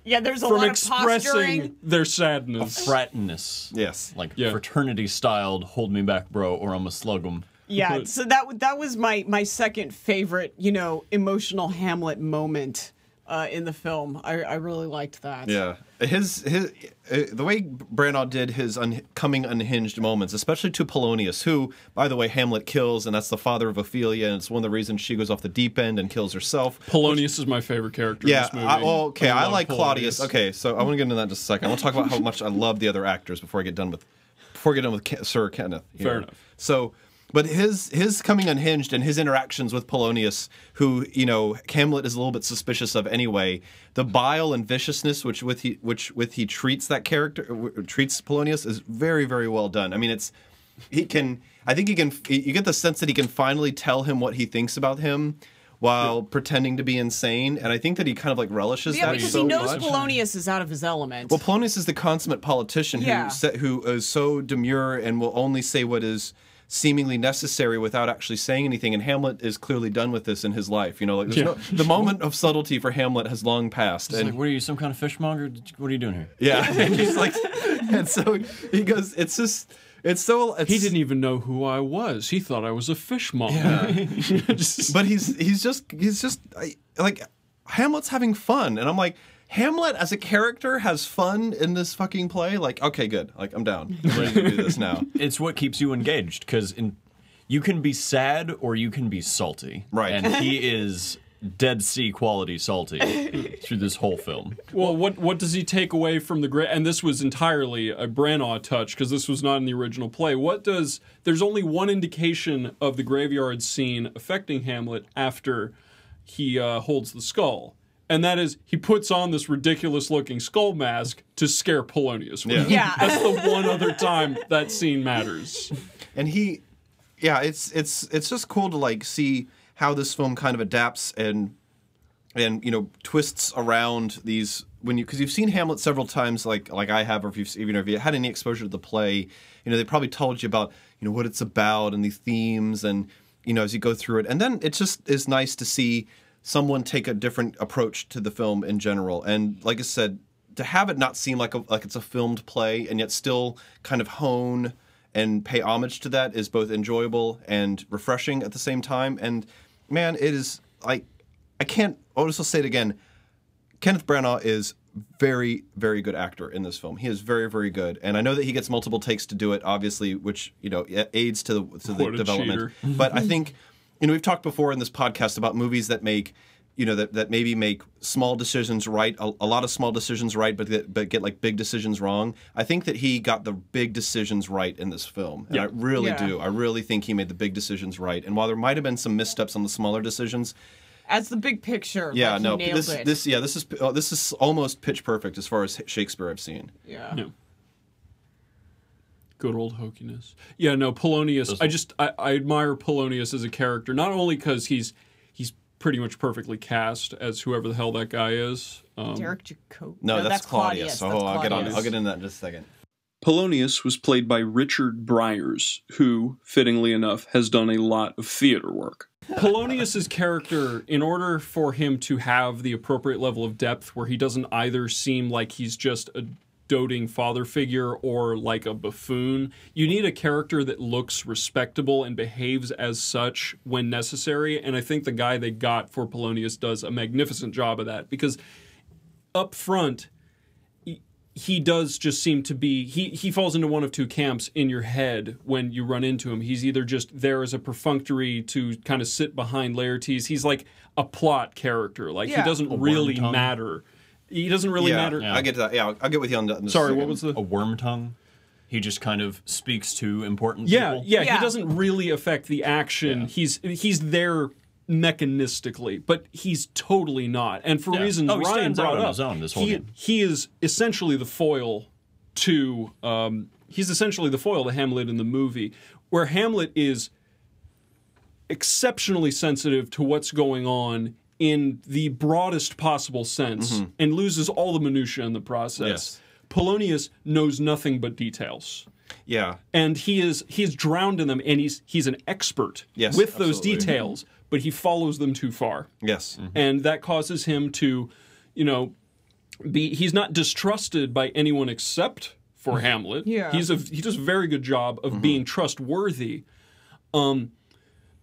Yeah, there's a from lot of expressing posturing. their sadness. Fratness. Yes. Like Yeah. fraternity styled, hold me back, bro, or I'm a slug 'em. Yeah, so that that was my my second favorite, you know, emotional Hamlet moment uh, in the film. I, I really liked that. Yeah, his his uh, the way Branagh did his un- coming unhinged moments, especially to Polonius, who, by the way, Hamlet kills, and that's the father of Ophelia, and it's one of the reasons she goes off the deep end and kills herself. Polonius is my favorite character in Yeah, this movie. I, well, okay, I, love like Polonius. Claudius. Okay, so I want to get into that in just a second. I want to talk about how much I love the other actors before I get done with before I get done with Ke- Sir Kenneth. here. Fair enough. So, but his his coming unhinged and his interactions with Polonius, who you know Hamlet is a little bit suspicious of anyway. The bile and viciousness which with he which with he treats that character w- treats Polonius is very very well done. I mean, it's he can. I think he can. You get the sense that he can finally tell him what he thinks about him. While pretending to be insane, and I think that he kind of like relishes Yeah, that Yeah, because so he knows much. Polonius is out of his element. Well, Polonius is the consummate politician Yeah. who sa- who is so demure and will only say what is seemingly necessary without actually saying anything. And Hamlet is clearly done with this in his life. You know, like Yeah. no, the moment of subtlety for Hamlet has long passed. It's and like, what are you, some kind of fishmonger? What are you doing here? yeah, and he's like, and so he goes. It's just, it's so. It's, He didn't even know who I was. He thought I was a fishmonger. Just- but he's he's just he's just I, like Hamlet's having fun, and I'm like. Hamlet as a character has fun in this fucking play. Like, okay, good. Like, I'm down. I'm ready to do this now. It's what keeps you engaged because you can be sad or you can be salty. Right. And he is Dead Sea quality salty through this whole film. well, what what does he take away from the great? And this was entirely a Branagh touch because this was not in the original play. What does? There's only one indication of the graveyard scene affecting Hamlet after he uh, holds the skull. And that is, he puts on this ridiculous-looking skull mask to scare Polonius. with. Yeah. that's the one other time that scene matters. and he yeah it's it's it's just cool to like see how this film kind of adapts and and you know twists around these when you because you've seen Hamlet several times like like I have or if you've even if you had any exposure to the play you know they probably told you about you know what it's about and the themes and you know as you go through it and then it just is nice to see someone take a different approach to the film in general and like I said to have it not seem like a like it's a filmed play and yet still kind of hone and pay homage to that is both enjoyable and refreshing at the same time. And man, it is like I can't. I'll just say it again. Kenneth Branagh is very, very good actor in this film. He is very, very good, and I know that he gets multiple takes to do it, obviously, which you know aids to the to the What development. cheater. but I think you know we've talked before in this podcast about movies that make you know that, that maybe make small decisions right a, a lot of small decisions right but that, but get like big decisions wrong i think that he got the big decisions right in this film and Yeah. i really Yeah. do i really think he made the big decisions right and while there might have been some missteps on the smaller decisions As the big picture, yeah like, he no nailed this it. this yeah this is oh, this is almost pitch perfect as far as shakespeare i've seen yeah. Yeah. Good old hokiness. Yeah, no, Polonius. I just I, I admire Polonius as a character, not only because he's he's pretty much perfectly cast as whoever the hell that guy is. Um, Derek Jacob. no, that's, claudius, oh That's i'll get on i'll get into that in just a second Polonius was played by Richard Briers, who, fittingly enough, has done a lot of theater work. Polonius's character, in order for him to have the appropriate level of depth where he doesn't either seem like he's just a doting father figure or like a buffoon, you need a character that looks respectable and behaves as such when necessary. And I think the guy they got for Polonius does a magnificent job of that because up front, he does just seem to be he he falls into one of two camps in your head when you run into him. He's either just there as a perfunctory to kind of sit behind Laertes. He's like a plot character. Like he doesn't A really Wormtongue. matter. He doesn't really yeah matter. i get to that yeah I'll, I'll get with you on that in Sorry, second. what was the A Wormtongue. He just kind of speaks to important Yeah, people. yeah, Yeah. He doesn't really affect the action. He's he's there mechanistically, but he's totally not. And for Yeah. reasons Oh, he Ryan stands out brought on up, his own this whole he, game. he is essentially the foil to um, he's essentially the foil to Hamlet in the movie, where Hamlet is exceptionally sensitive to what's going on in the broadest possible sense mm-hmm. and loses all the minutia in the process. Yes. Polonius knows nothing but details Yeah. and he is he's drowned in them and he's he's an expert Yes, with those absolutely. details but he follows them too far Yes. Mm-hmm. and that causes him to you know be he's not distrusted by anyone except for Hamlet Yeah. he's a he does a very good job of mm-hmm. being trustworthy um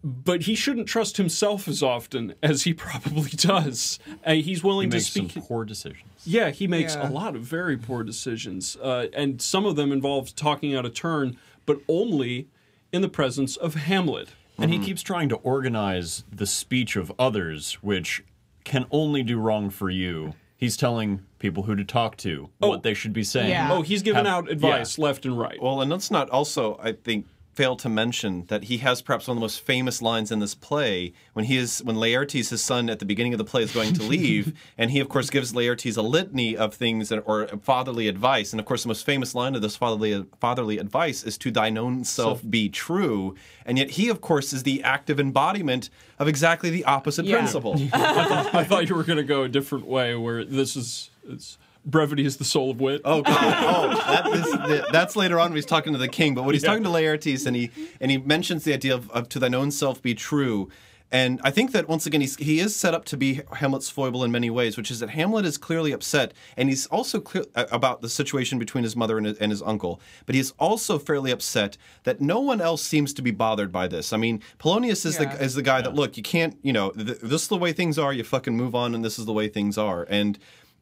but he shouldn't trust himself as often as he probably does. Uh, he's He willing to makes some speak. poor decisions. Yeah, he makes Yeah. a lot of very poor decisions, uh, and some of them involve talking out of turn, but only in the presence of Hamlet. And he keeps trying to organize the speech of others, which can only do wrong for you. He's telling people who to talk to, what they should be saying. Yeah. Oh, he's giving Have- out advice left and right. Well, and let's not also, I think, fail to mention that he has perhaps one of the most famous lines in this play when he is when Laertes, his son, at the beginning of the play is going to leave, and he of course gives Laertes a litany of things that, or fatherly advice, and of course the most famous line of this fatherly fatherly advice is "To thine own self be true," and yet he of course is the active embodiment of exactly the opposite Yeah. principle. I thought you were going to go a different way, where this is it's brevity is the soul of wit. Oh God! Oh, that is, the, that's later on when he's talking to the king. But when he's Yeah. talking to Laertes, and he and he mentions the idea of, of "to thine own self be true," and I think that once again he's, he is set up to be Hamlet's foible in many ways, which is that Hamlet is clearly upset, and he's also clear uh, about the situation between his mother and his, and his uncle. But he is also fairly upset that no one else seems to be bothered by this. I mean, Polonius is Yeah. the is the guy that look, you can't, you know, th- this is the way things are. You fucking move on, and this is the way things are. And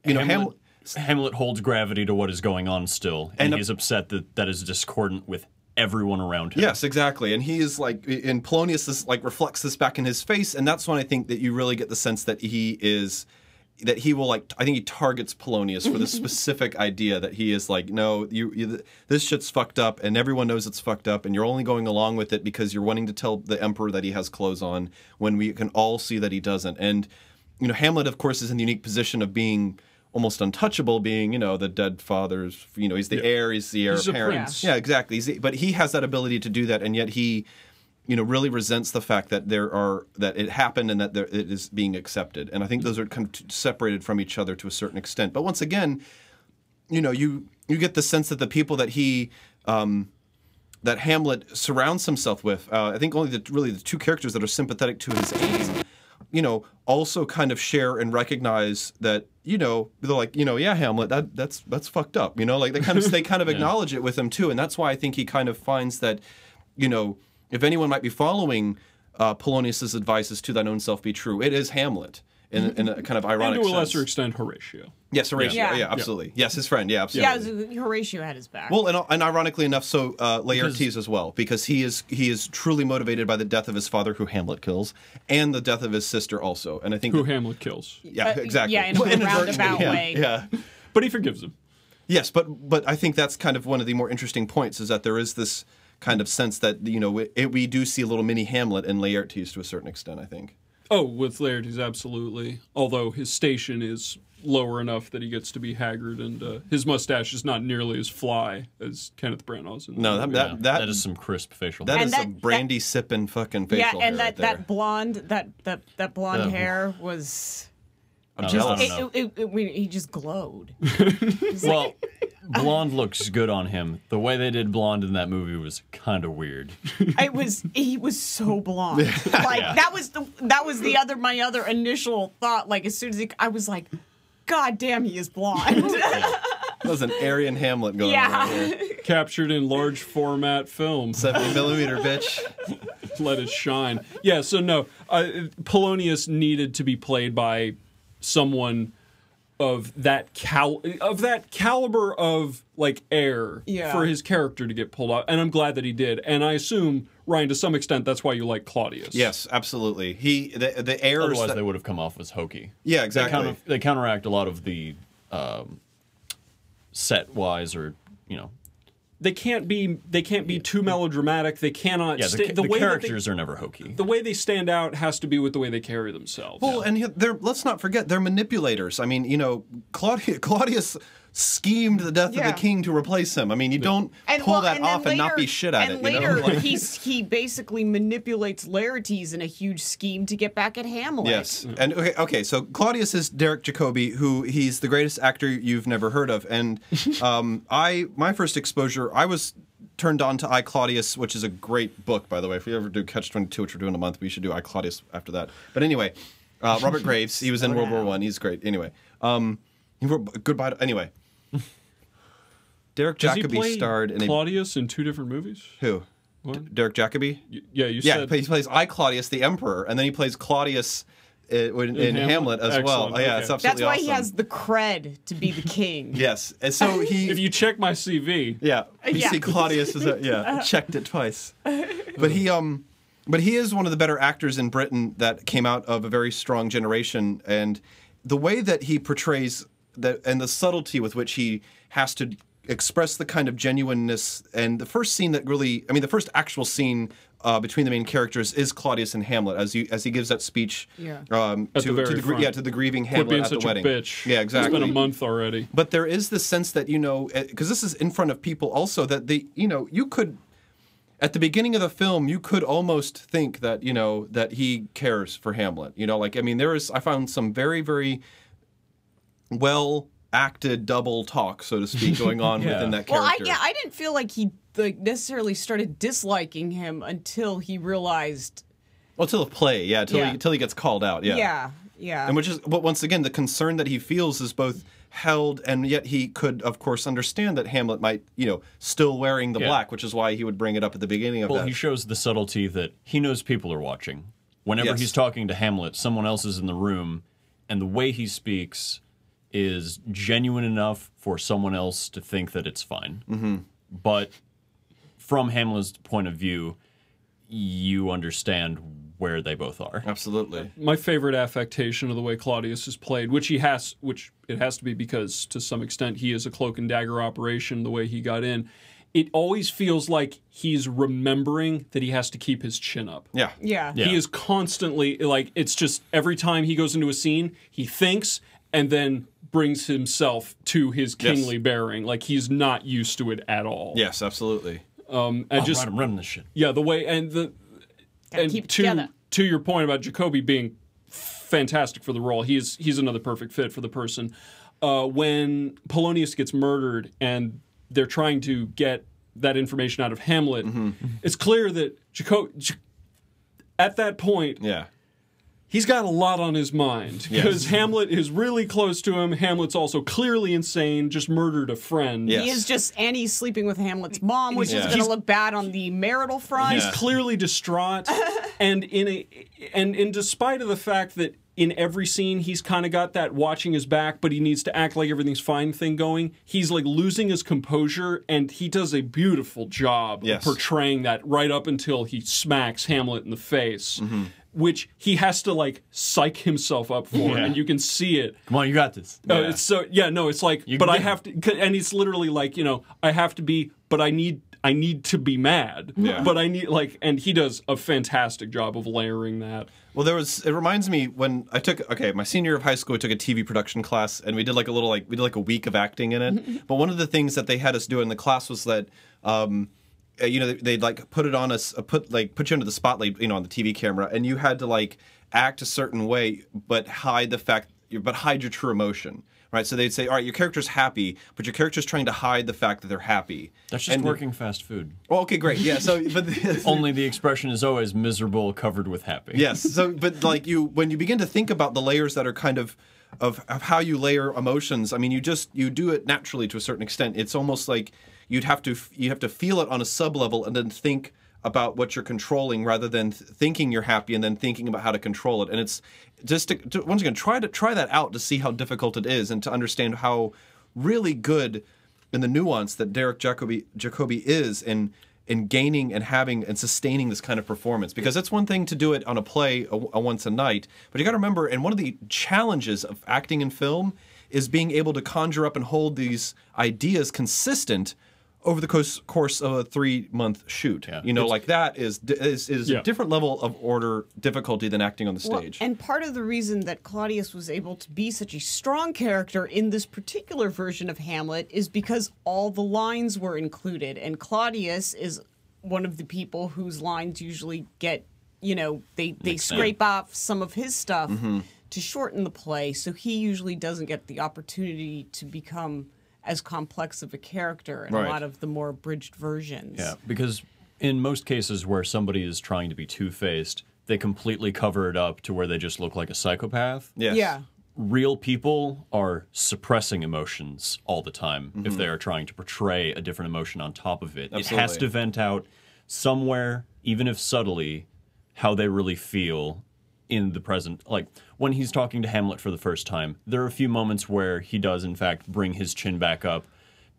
you know, Hamlet, Hamlet. Hamlet holds gravity to what is going on still, and, And he's upset that that is discordant with everyone around him. Yes, exactly. And he is like, and Polonius is like reflects this back in his face, and that's when I think that you really get the sense that he is, that he will like. I think he targets Polonius for the specific idea that he is like, no, you, you, this shit's fucked up, and everyone knows it's fucked up, and you're only going along with it because you're wanting to tell the emperor that he has clothes on when we can all see that he doesn't. And you know, Hamlet, of course, is in the unique position of being. Almost untouchable, being you know the dead father's. You know he's the heir. He's the heir He's apparent. prince. Yeah, exactly. He's, but he has that ability to do that, and yet he, you know, really resents the fact that there are that it happened and that there, it is being accepted. And I think those are kind of separated from each other to a certain extent. But once again, you know, you you get the sense that the people that he. Um, that Hamlet surrounds himself with. Uh, I think only the really the two characters that are sympathetic to his aim, you know, also kind of share and recognize that you know they're like you know yeah Hamlet that that's that's fucked up you know like they kind of they kind of acknowledge it with him too, and that's why I think he kind of finds that you know if anyone might be following uh, Polonius's advice is to thine own self be true, it is Hamlet. In, in a kind of and ironic to a sense. lesser extent, Horatio. yes, Horatio. Yeah, Yeah. absolutely. Yes, his friend. Yeah, absolutely. Yeah, Horatio had his back. Well, and, and ironically enough, so uh, Laertes as well, because he is he is truly motivated by the death of his father, who Hamlet kills, and the death of his sister also. And I think Who that- Hamlet kills, yeah, Uh, exactly. yeah, in a Well, roundabout yeah, way. Yeah. but he forgives him. Yes, but but I think that's kind of one of the more interesting points is that there is this kind of sense that you know we, it, we do see a little mini Hamlet in Laertes to a certain extent. I think. Oh, with Laertes, absolutely. Although his station is lower enough that he gets to be haggard, and uh, his mustache is not nearly as fly as Kenneth Branagh's. In No, that that Yeah, that, that is some crisp facial. that hair. is And a that- brandy sipping fucking facial yeah, hair and that right there. that blonde that that that blonde hair was I'm I jealous. don't it, it, it, it- he just glowed. well, blonde looks good on him. The way they did blonde in that movie was kind of weird. it was he was so blonde. Like Yeah. that was the that was the other my other initial thought. Like as soon as he, I was like, God damn, he is blonde. There's an Aryan Hamlet going on. right here. captured in large format film. 70 millimeter, bitch. let it shine. Yeah, so no, uh, Polonius needed to be played by someone of that cal of that caliber of like air Yeah. for his character to get pulled off, and I'm glad that he did. And I assume Ryan, to some extent, that's why you like Claudius. Yes, absolutely. He the the errors. Otherwise, that- they would have come off as hokey. yeah, They, exactly. counter, they counteract a lot of the um, set wise or you know they can't be they can't be too melodramatic. They cannot. Yeah, the, sta- the, way that they- characters are never hokey. the way they stand out has to be with the way they carry themselves. Well, and they're let's not forget they're manipulators. I mean, you know, Claudius, Claudius schemed the death Yeah. of the king to replace him. I mean, you don't And pull well, that and then off and not be shit at and it. later, you know? Like- he's he basically manipulates Laertes in a huge scheme to get back at Hamlet. Yes, and okay, okay. So Claudius is Derek Jacobi, who he's the greatest actor you've never heard of, and um, I my first exposure, I was turned on to I Claudius, which is a great book, by the way. If we ever do Catch Twenty Two, which we're doing a month, we should do I Claudius after that. But anyway, uh, Robert Graves, he was in World War One. He's great. Anyway, um, he wrote goodbye. To, anyway, Derek Does he Jacobi play starred in a Claudius in two different movies. who? D- Derek Jacobi. Y- Yeah, you Yeah, said Yeah, he plays I Claudius the Emperor, and then he plays Claudius uh, in, in, Hamlet? Hamlet? as well. Oh, yeah, okay. it's That's why awesome. he has the cred to be the king. Yes, and so he. if you check my CV, yeah, you Yeah. see Claudius is a, yeah checked it twice, but he um, but he is one of the better actors in Britain that came out of a very strong generation, and the way that he portrays that and the subtlety with which he has to express the kind of genuineness and the first scene that really I mean the first actual scene uh, between the main characters is Claudius and Hamlet as you as he gives that speech Yeah. um, At to, the very to the yeah to the grieving Hamlet being at such the a wedding bitch. yeah exactly It's been a month already. but there is this sense that you know because this is in front of people also that they you know you could at the beginning of the film you could almost think that you know that he cares for hamlet you know like i mean there is i found some very very well acted double talk so to speak going on Yeah. within that Well, I yeah, I didn't feel like he like necessarily started disliking him until he realized. well till the play yeah till Yeah. he till he gets called out yeah Yeah, yeah. and which is but once again the concern that he feels is both held and yet he could of course understand that hamlet might you know still wearing the Yeah. black which is why he would bring it up at the beginning of Well, that he shows the subtlety that he knows people are watching. Whenever Yes. he's talking to Hamlet, someone else is in the room, and the way he speaks is genuine enough for someone else to think that it's fine. Mm-hmm. But from Hamlet's point of view, you understand where they both are. Absolutely. my favorite affectation of the way Claudius is played, which he has, which it has to be because to some extent he is a cloak and dagger operation. The way he got in, it always feels like he's remembering that he has to keep his chin up. Yeah. yeah. Yeah. He is constantly like it's just every time he goes into a scene, he thinks and then brings himself to his kingly bearing. Like he's not used to it at all. Yes, absolutely. Um, and Oh, just right, I'm running this shit. yeah, the way and the Gotta and keep it to together. to your point about Jacobi being fantastic for the role, he's he's another perfect fit for the person. Uh, when Polonius gets murdered and they're trying to get that information out of Hamlet, Mm-hmm. it's clear that Jacob at that point Yeah. He's got a lot on his mind Yes. because Hamlet is really close to him. Hamlet's also clearly insane, just murdered a friend. Yeah. He is just and he's sleeping with Hamlet's mom, which Yeah. is going to look bad on the marital front. He's Yeah. clearly distraught, and in a and in despite of the fact that in every scene he's kind of got that watching his back, but he needs to act like everything's fine thing going. He's like losing his composure, and he does a beautiful job Yes. portraying that right up until he smacks Hamlet in the face. Mm-hmm. Which he has to like psych himself up for, Yeah. and you can see it. Come on, you got this. Uh, Yeah. so yeah, no, it's like, You but I have to, and it's literally like you know, I have to be, but I need, I need to be mad, Yeah. but I need like, and he does a fantastic job of layering that. Well, there was. It reminds me when I took. Okay, my senior year of high school, I took a TV production class, and we did like a little like we did like a week of acting in it. but one of the things that they had us do in the class was that. Um, uh, you know, they- they'd like put it on us, uh, put like put you under the spotlight, you know, on the TV camera, and you had to like act a certain way, but hide the fact, but hide your true emotion, right? So they'd say, all right, your character's happy, but your character's trying to hide the fact that they're happy. That's just And- working fast food. Well, okay, great, yeah. So, but Only the expression is always miserable, covered with happy. yes so but like you when you begin to think about the layers that are kind of of, of how you layer emotions i mean you just you do it naturally to a certain extent it's almost like you'd have to you have to feel it on a sub level and then think about what you're controlling rather than th- thinking you're happy and then thinking about how to control it. And it's just to, to, once again try to try that out to see how difficult it is and to understand how really good in the nuance that Derek Jacobi Jacobi is in in gaining and having and sustaining this kind of performance. Because it's one thing to do it on a play a, a once a night but you got to remember and one of the challenges of acting in film is being able to conjure up and hold these ideas consistent over the course, course of a three month shoot. Yeah. You know, It's- like that is is, is Yeah. a different level of order difficulty than acting on the Well, stage. and part of the reason that Claudius was able to be such a strong character in this particular version of Hamlet is because all the lines were included. And Claudius is one of the people whose lines usually get, you know, they, they Mixed in. scrape off some of his stuff Mm-hmm. to shorten the play. So he usually doesn't get the opportunity to become as complex of a character in Right. a lot of the more abridged versions. Yeah, because in most cases where somebody is trying to be two faced, they completely cover it up to where they just look like a psychopath. yes. Yeah. Real people are suppressing emotions all the time if mm-hmm. they are trying to portray a different emotion on top of it. It has to vent out somewhere, even if subtly, how they really feel in the present. Like when he's talking to Hamlet for the first time, there are a few moments where he does, in fact, bring his chin back up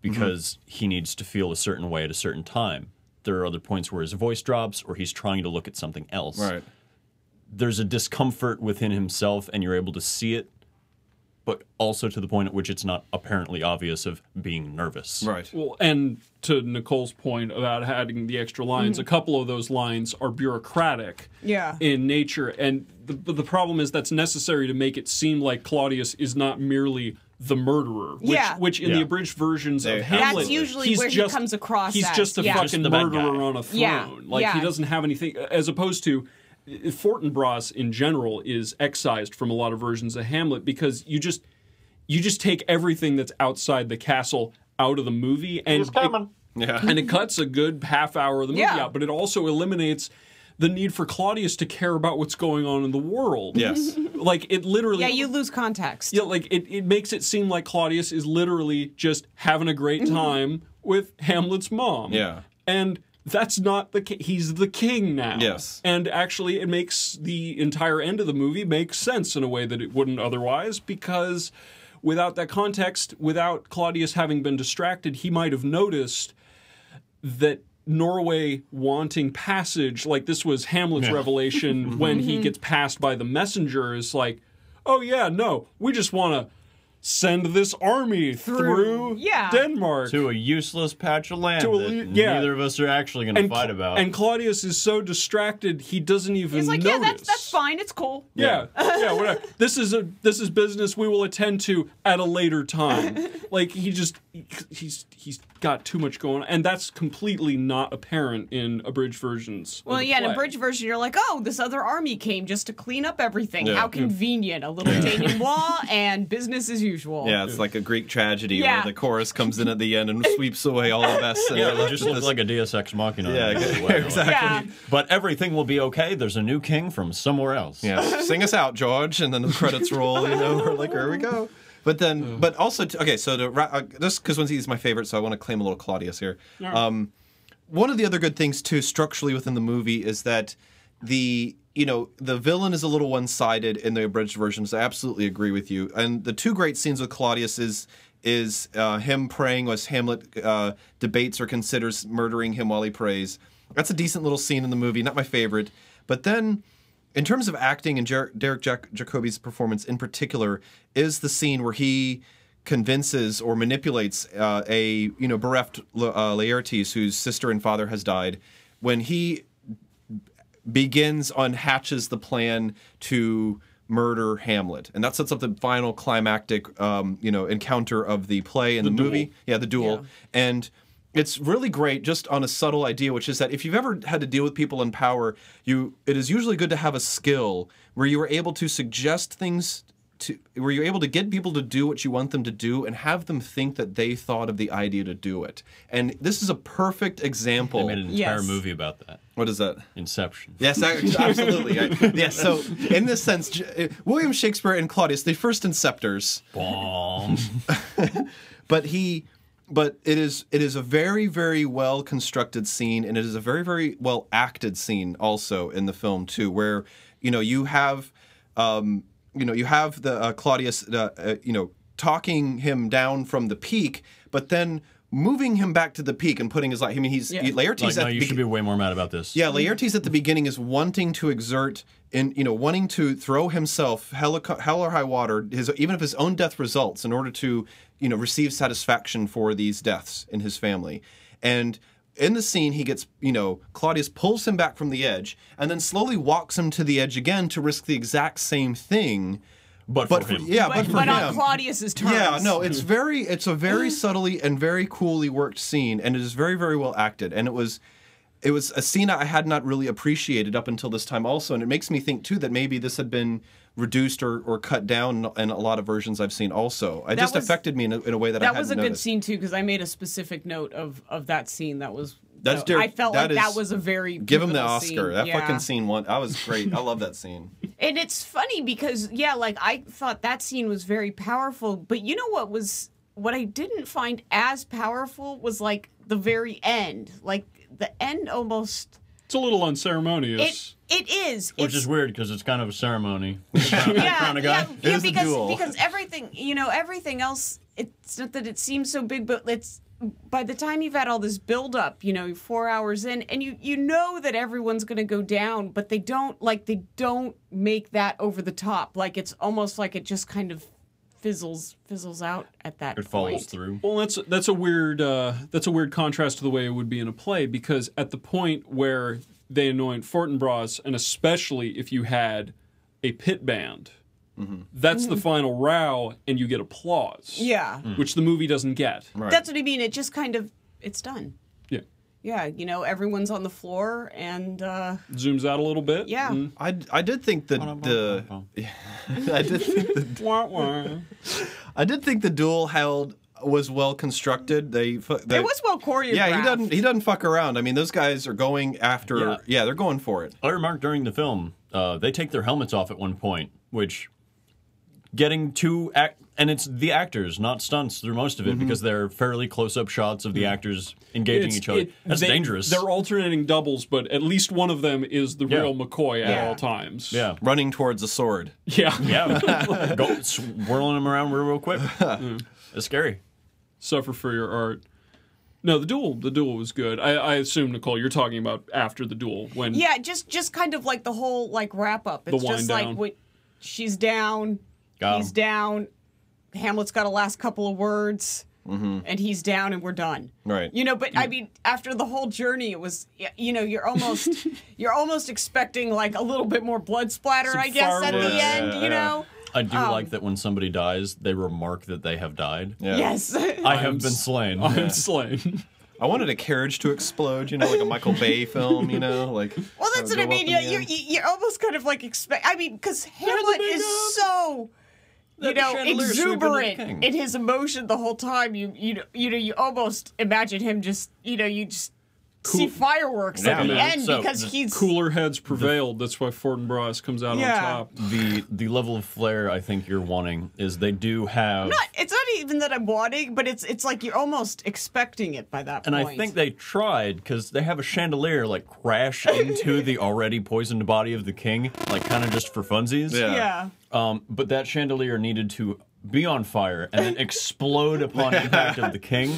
because mm-hmm. he needs to feel a certain way at a certain time. There are other points where his voice drops or he's trying to look at something else. Right. There's a discomfort within himself, and you're able to see it, but also to the point at which it's not apparently obvious of being nervous. Right. Well, and to Nicole's point about adding the extra lines, mm-hmm. a couple of those lines are bureaucratic Yeah. in nature, and the the problem is that's necessary to make it seem like Claudius is not merely the murderer. Which, Yeah. which in the abridged versions There- of Hamlet, That's usually he's where he just, comes across He's as, just a yeah. fucking Just murderer guy. on a throne. Yeah, Like he doesn't have anything, as opposed to. Fortinbras in general is excised from a lot of versions of Hamlet because you just you just take everything that's outside the castle out of the movie and it, Yeah. and it cuts a good half hour of the movie Yeah. out, but it also eliminates the need for Claudius to care about what's going on in the world. Yes. Like it literally Yeah, you lose context. yeah, like it, it makes it seem like Claudius is literally just having a great mm-hmm. time with Hamlet's mom. Yeah. And that's not the ki- he's the king now. Yes. And actually it makes the entire end of the movie make sense in a way that it wouldn't otherwise because without that context, without Claudius having been distracted, he might have noticed that Norway wanting passage, like this was Hamlet's revelation mm-hmm. when he gets passed by the messenger, is like, oh yeah, no, we just want to send this army through, yeah. Denmark. To a useless patch of land To a that yeah. neither of us are actually going to fight Cla- about. and Claudius is so distracted he doesn't even He's like, notice. yeah, that's that's fine. It's cool. Yeah, yeah, whatever. This is a this is business we will attend to at a later time. like he just he's he's got too much going on, and that's completely not apparent in abridged versions. Well, the yeah, in abridged version, you're like, oh, this other army came just to clean up everything. Yeah. How convenient. A little denouement and business as usual. Yeah, it's like a Greek tragedy Yeah. where the chorus comes in at the end and sweeps away all the mess. And yeah, it just looks like a Deus Ex Machina. Yeah, in exactly. Yeah. But everything will be okay. There's a new king from somewhere else. Yeah, sing us out, George, and then the credits roll. You know, we're like, here we go. But then, but also, t- okay. So to ra- uh, this because Quincy is my favorite, so I want to claim a little Claudius here. Um, one of the other good things too, structurally within the movie, is that the you know the villain is a little one-sided in the abridged versions. I absolutely agree with you. And the two great scenes with Claudius is is uh, him praying as Hamlet uh, debates or considers murdering him while he prays. That's a decent little scene in the movie. Not my favorite, but then in terms of acting and Jer- Derek Jac- Jacobi's performance in particular, is the scene where he convinces or manipulates uh, a you know bereft uh, Laertes, whose sister and father has died, when he begins on hatches the plan to murder Hamlet, and that sets up the final climactic um, you know encounter of the play and the, movie. Yeah, the duel, and it's really great just on a subtle idea, which is that if you've ever had to deal with people in power, you it is usually good to have a skill where you are able to suggest things to where you're able to get people to do what you want them to do and have them think that they thought of the idea to do it. And this is a perfect example They example. made an entire Yes. movie about that. What is that? Inception. Yes, absolutely. I- yes. So, in this sense, uh, William Shakespeare and Claudius, the first inceptors, Bomb. but he, but it is it is a very very well constructed scene, and it is a very very well acted scene also in the film too, where you know you have, um, you know you have the uh, Claudius, uh, uh, you know, talking him down from the peak, but then moving him back to the peak and putting his life. I mean, he's Yeah. he, Laertes like, at no, you the should be way more mad about this. Yeah, Laertes at the beginning is wanting to exert in you know wanting to throw himself hell, hell or high water, his even if his own death results, in order to you know receive satisfaction for these deaths in his family. and in the scene he gets you know claudius pulls him back from the edge and then slowly walks him to the edge again to risk the exact same thing But, but for him. yeah but, but for but him on Claudius's terms. yeah, no, it's very it's a very subtly and very coolly worked scene and it is very very well acted and it was it was a scene I had not really appreciated up until this time also and it makes me think too that maybe this had been reduced or, or cut down in a lot of versions I've seen also. It just was- affected me in a, in a way that, I That was a good scene too because I made a specific note of of that scene. That was That's Derek- I felt that like that is- was a very Give him the Oscar. Scene. That yeah. fucking scene one that was great. I love that scene. And it's funny because yeah, like I thought that scene was very powerful, but you know what was what I didn't find as powerful was like the very end. Like the end almost It's a little it unceremonious. it is. Which it's, is weird because it's kind of a ceremony. yeah, crown yeah, yeah, because because everything you know everything else it's not that it seems so big but it's by the time you've had all this build up you know four hours in and you you know that everyone's going to go down but they don't like they don't make that over the top like it's almost like it just kind of fizzles fizzles out at that It follows point. through. Well, that's that's a weird uh, that's a weird contrast to the way it would be in a play because at the point where they anoint Fortinbras, and especially if you had a pit band, that's the final row, and you get applause. yeah which the movie doesn't get. Right. that's what i mean it just kind of it's done Yeah, yeah you know everyone's on the floor and uh zooms out a little bit. yeah and I, I did think that the I did think the wah, wah. I did think the duel held was well constructed. They, they it was well choreographed Yeah, he doesn't he doesn't fuck around. I mean, those guys are going after. Yeah. Yeah, they're going for it. I remarked during the film, uh, they take their helmets off at one point, which getting two act and it's the actors, not stunts, through most of it mm-hmm. because they're fairly close-up shots of the actors engaging It's- each other. it- That's they- dangerous. They're alternating doubles, but at least one of them is the Yeah. real McCoy at Yeah. all times. yeah, Running towards a sword. yeah, yeah, go swirling them around real, real quick. It's scary. Suffer for your art. No, the duel. The duel was good. I, I assume Nicole, you're talking about after the duel when Yeah, just just kind of like the whole like wrap up. It's wind just down. like what she's down, Got he's 'em. down. Hamlet's got a last couple of words, Mm-hmm. and he's down, and we're done. Right. You know, but I mean, after the whole journey, it was you know you're almost you're almost expecting like a little bit more blood splatter, Some I guess, at the. Yeah, end. yeah, you yeah. know. I do Um, like that when somebody dies, they remark that they have died. Yeah. Yes. I have I'm been slain. I'm slain. I wanted a carriage to explode. You know, like a Michael Bay film. You know, like. Well, that's what I mean. up You, in the you, end. you- you're almost kind of like expect. I mean, because Hamlet big is up. so, you know, chandelier sweeping the exuberant in his emotion the whole time. You, you, you know, you almost imagine him just, you know, you just see fireworks Yeah, at the man. end So, because the he's Cooler heads prevailed. That's why Fortinbras comes out Yeah. on top. the the level of flair I think you're wanting is they do have not. It's not even that I'm wanting, but it's it's like you're almost expecting it by that and point. I think they tried because they have a chandelier like crash into the already poisoned body of the king, like kind of just for funsies. Yeah. yeah. Um, but that chandelier needed to be on fire and then explode upon impact of the king.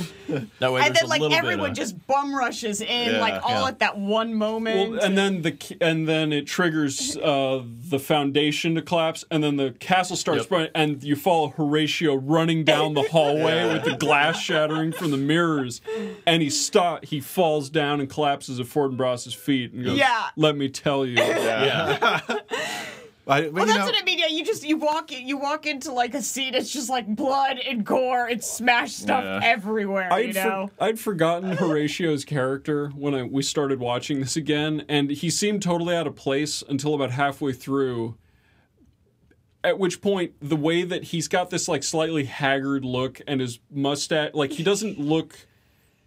That way, And then a like everyone of, just bum rushes in, Yeah, like all yeah. at that one moment. Well, and then the and then it triggers uh, the foundation to collapse, and then the castle starts Yep. burning, and you follow Horatio running down the hallway with the glass shattering from the mirrors, and he stop he falls down and collapses at Fortinbras's feet and goes, Yeah. "Let me tell you." yeah. I, Well, that's know, what I mean. Yeah, you just you walk in, you walk into like a scene. It's just like blood and gore and smashed stuff Yeah. everywhere. I'd, you for- know. I'd forgotten Horatio's character when I, we started watching this again, and he seemed totally out of place until about halfway through. At which point, the way that he's got this like slightly haggard look and his mustache, like he doesn't look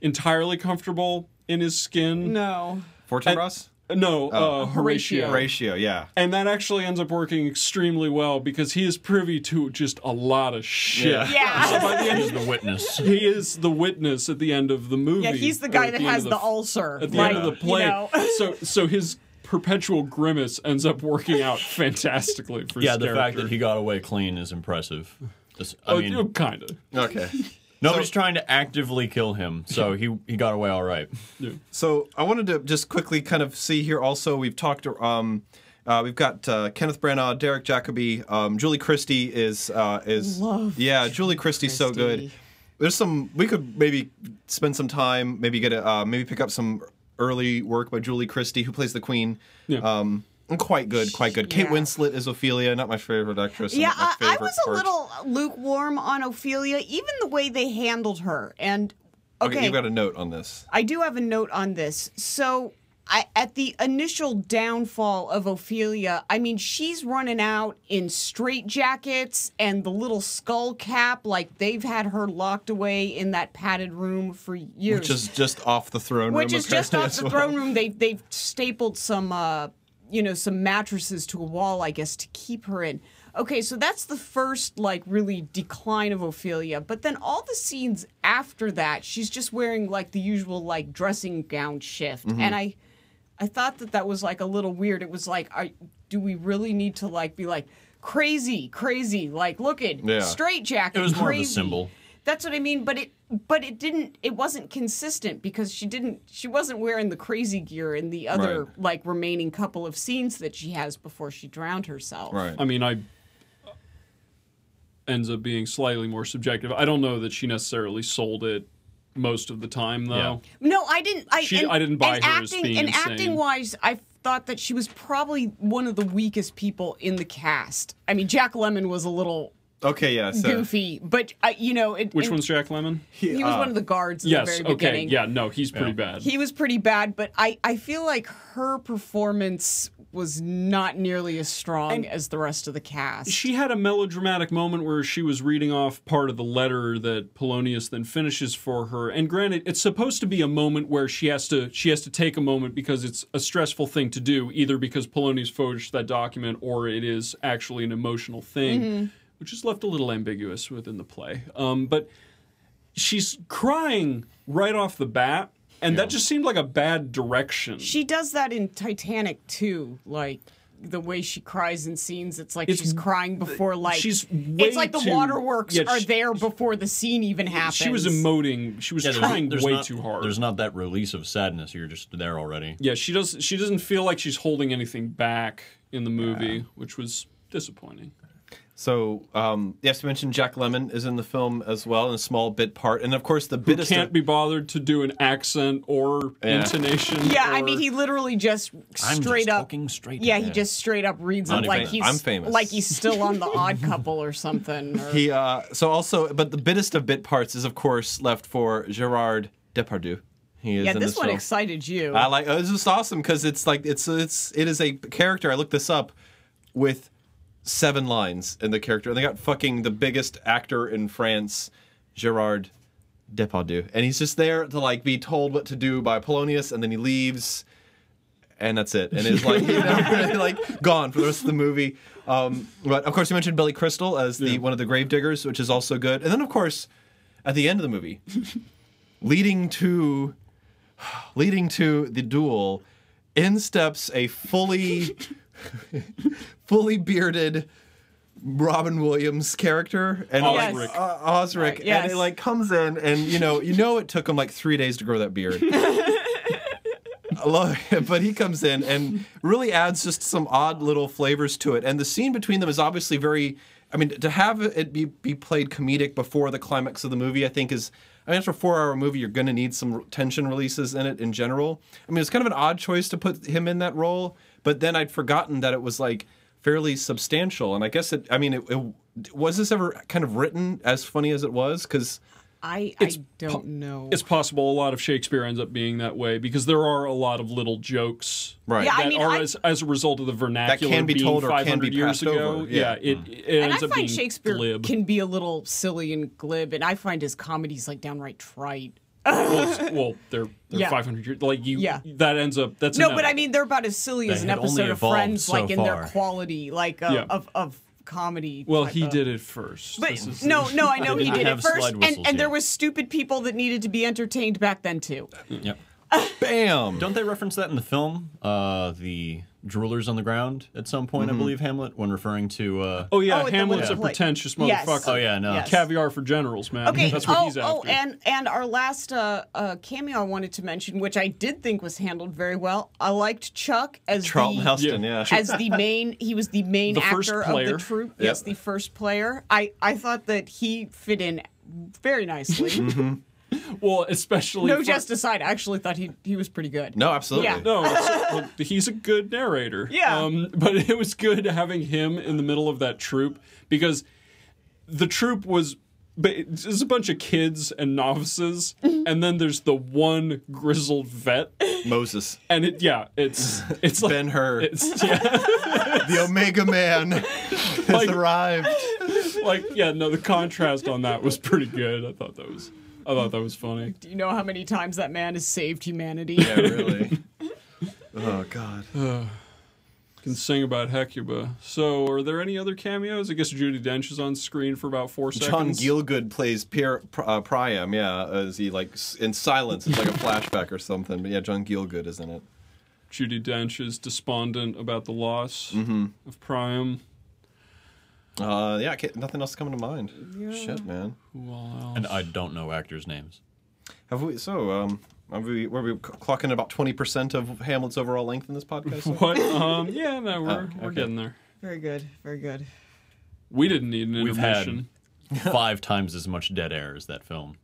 entirely comfortable in his skin. no. Fortinbras? No, uh, Horatio. Horatio, yeah. And that actually ends up working extremely well because he is privy to just a lot of shit. Yeah. Yeah. So by the end He's the witness. he is the witness at the end of the movie. Yeah, he's the guy that the has of the, ulcer. At the like, end of the play, You know. so so his perpetual grimace ends up working out fantastically for Yeah, his the fact that he got away clean is impressive. This- I oh, mean, kind of. Okay. Nobody's trying to actively kill him, so he he got away all right. So I wanted to just quickly kind of see here. Also, we've talked. Um, uh, we've got uh, Kenneth Branagh, Derek Jacobi, um, Julie Christie is uh, is Love yeah. Julie Christie's so good. There's some we could maybe spend some time, maybe get a uh, maybe pick up some early work by Julie Christie, who plays the Queen. Yeah. Um, and quite good, quite good. Kate Yeah. Winslet is Ophelia, not my favorite actress. Yeah, not my I, I was a part. little lukewarm on Ophelia, even the way they handled her. And Okay, okay, you've got a note on this. I do have a note on this. So, I, at the initial downfall of Ophelia, I mean, she's running out in straitjackets and the little skull cap, like they've had her locked away in that padded room for years. Which is just off the throne Which room. Which is just off the well. throne room. They they've stapled some uh you know some mattresses to a wall, I guess, to keep her in. Okay, so that's the first like really decline of Ophelia. But then all the scenes after that, she's just wearing like the usual like dressing gown shift, Mm-hmm. and I I thought that that was like a little weird. It was like, are, do we really need to like be like crazy, crazy, like look at Yeah. straight jacket? It was more of a symbol. That's what I mean, but it but it didn't it wasn't consistent because she didn't she wasn't wearing the crazy gear in the other Right. like remaining couple of scenes that she has before she drowned herself. Right. I mean, I uh, ends up being slightly more subjective. I don't know that she necessarily sold it most of the time, though. No, I didn't I She- and, I didn't buy and her as acting being and insane. acting wise I thought that she was probably one of the weakest people in the cast. I mean, Jack Lemmon was a little Okay, yeah. So goofy, but uh, you know, it, Which and one's Jack Lemmon? He was one of the guards in Yes. the very Okay. beginning. Yeah. No, he's pretty bad. He was pretty bad, but I, I feel like her performance was not nearly as strong as the rest of the cast. she had a melodramatic moment where she was reading off part of the letter that Polonius then finishes for her. And granted, it's supposed to be a moment where she has to she has to take a moment because it's a stressful thing to do, either because Polonius forged that document or it is actually an emotional thing, which is left a little ambiguous within the play. Um, but she's crying right off the bat, and that just seemed like a bad direction. she does that in Titanic too, like the way she cries in scenes. It's like It's- she's crying before like she's it's like the too- waterworks yeah, are she- there before the scene even happens. she was emoting. She was Yeah, there's, trying there's way not, too hard. There's not that release of sadness. You're just there already. Yeah, she does. She doesn't feel like she's holding anything back in the movie, which was disappointing. So, um, yes, to mention Jack Lemmon is in the film as well in a small bit part, and of course the bit can't be bothered to do an accent or Yeah. intonation. Yeah, I mean, he literally just I'm straight just up. talking straight. Yeah, he just straight up reads Not it like he's I'm famous. like he's still on the Odd Couple or something. Or, He uh, so also, but the bittest of bit parts is of course left for Gerard Depardieu. He is yeah, this this one film. excited you. I like. Oh, this is awesome because it's like it's it's it is a character. I looked this up with seven lines in the character, and they got fucking the biggest actor in France, Gerard Depardieu, and he's just there to like be told what to do by Polonius, and then he leaves, and that's it. And it's like you know, like gone for the rest of the movie. Um, but of course, you mentioned Billy Crystal as the one of the gravediggers, which is also good. And then of course, at the end of the movie, leading to leading to the duel, in steps a fully fully bearded Robin Williams character and Osric. like, uh, Osric, Right, yes. and it like comes in, and you know, you know, it took him like three days to grow that beard. I love it, but he comes in and really adds just some odd little flavors to it. And the scene between them is obviously very. I mean, to have it be, be played comedic before the climax of the movie, I think is. I mean, after a four-hour movie, you're going to need some tension releases in it in general. I mean, it's kind of an odd choice to put him in that role, but then I'd forgotten that it was like fairly substantial. And I guess it. I mean, it, it was this ever kind of written as funny as it was? Because I It's I don't know. It's possible a lot of Shakespeare ends up being that way because there are a lot of little jokes Right. Yeah, I that mean, are I- as, as a result of the vernacular that can be being told or can 500 be years ago. over. Yeah. it, it and ends I up find being Shakespeare glib. can be a little silly and glib, and I find his comedies like downright trite. well, well, they're, they're Yeah. 500 years. Like you, Yeah. that ends up. That's No, an- but I mean they're about as silly as an episode of Friends, so like in their quality, like uh, Yeah. of of comedy. Well, type he of- did it first. But This is- no, no, I know he did did it first, and, and there was stupid people that needed to be entertained back then too. Yep. bam. Don't they reference that in the film? Uh, the droolers on the ground at some point, I believe Hamlet, when referring to. Uh, Oh yeah, Oh, the Hamlet's a one- like- pretentious Yes. motherfucker. Oh, yeah, no. Yes. Caviar for generals, man. Okay. That's what oh, he's after. oh, and and our last uh, uh, cameo I wanted to mention, which I did think was handled very well. I liked Chuck as Charlton the Heston, yeah. as the main. He was the main The actor of player. the troupe. Yes, the first player. I I thought that he fit in very nicely. Mm-hmm. Well, especially no for- jest aside, I actually thought he he was pretty good. No, absolutely. Yeah. No, well, he's a good narrator. Yeah. Um, but it was good having him in the middle of that troop because the troop was. But it's a bunch of kids and novices, Mm-hmm. and then there's the one grizzled vet, Moses, and it yeah, it's it's like Ben Hur, it's yeah, the Omega Man, has Like- arrived. like yeah, no, the contrast on that was pretty good. I thought that was I thought that was funny. Do you know how many times that man has saved humanity? Yeah, really. oh God. Can sing about Hecuba. So, are there any other cameos? I guess Judi Dench is on screen for about four seconds. John. Gielgud plays Pierre uh, Priam. Yeah, as he like in silence. It's like a flashback or something. But yeah, John Gielgud is in it. Judi Dench is despondent about the loss Mm-hmm. of Priam. Uh, yeah, I can't, nothing else coming to mind. Shit, man. Who else? And I don't know actors' names. Have we? So, um, have we? Were we clocking about twenty percent of Hamlet's overall length in this podcast? so? What? Um, yeah, no, we're, Oh, we're okay. getting there. Very good. Very good. We didn't need an We've had five times as much dead air as that film.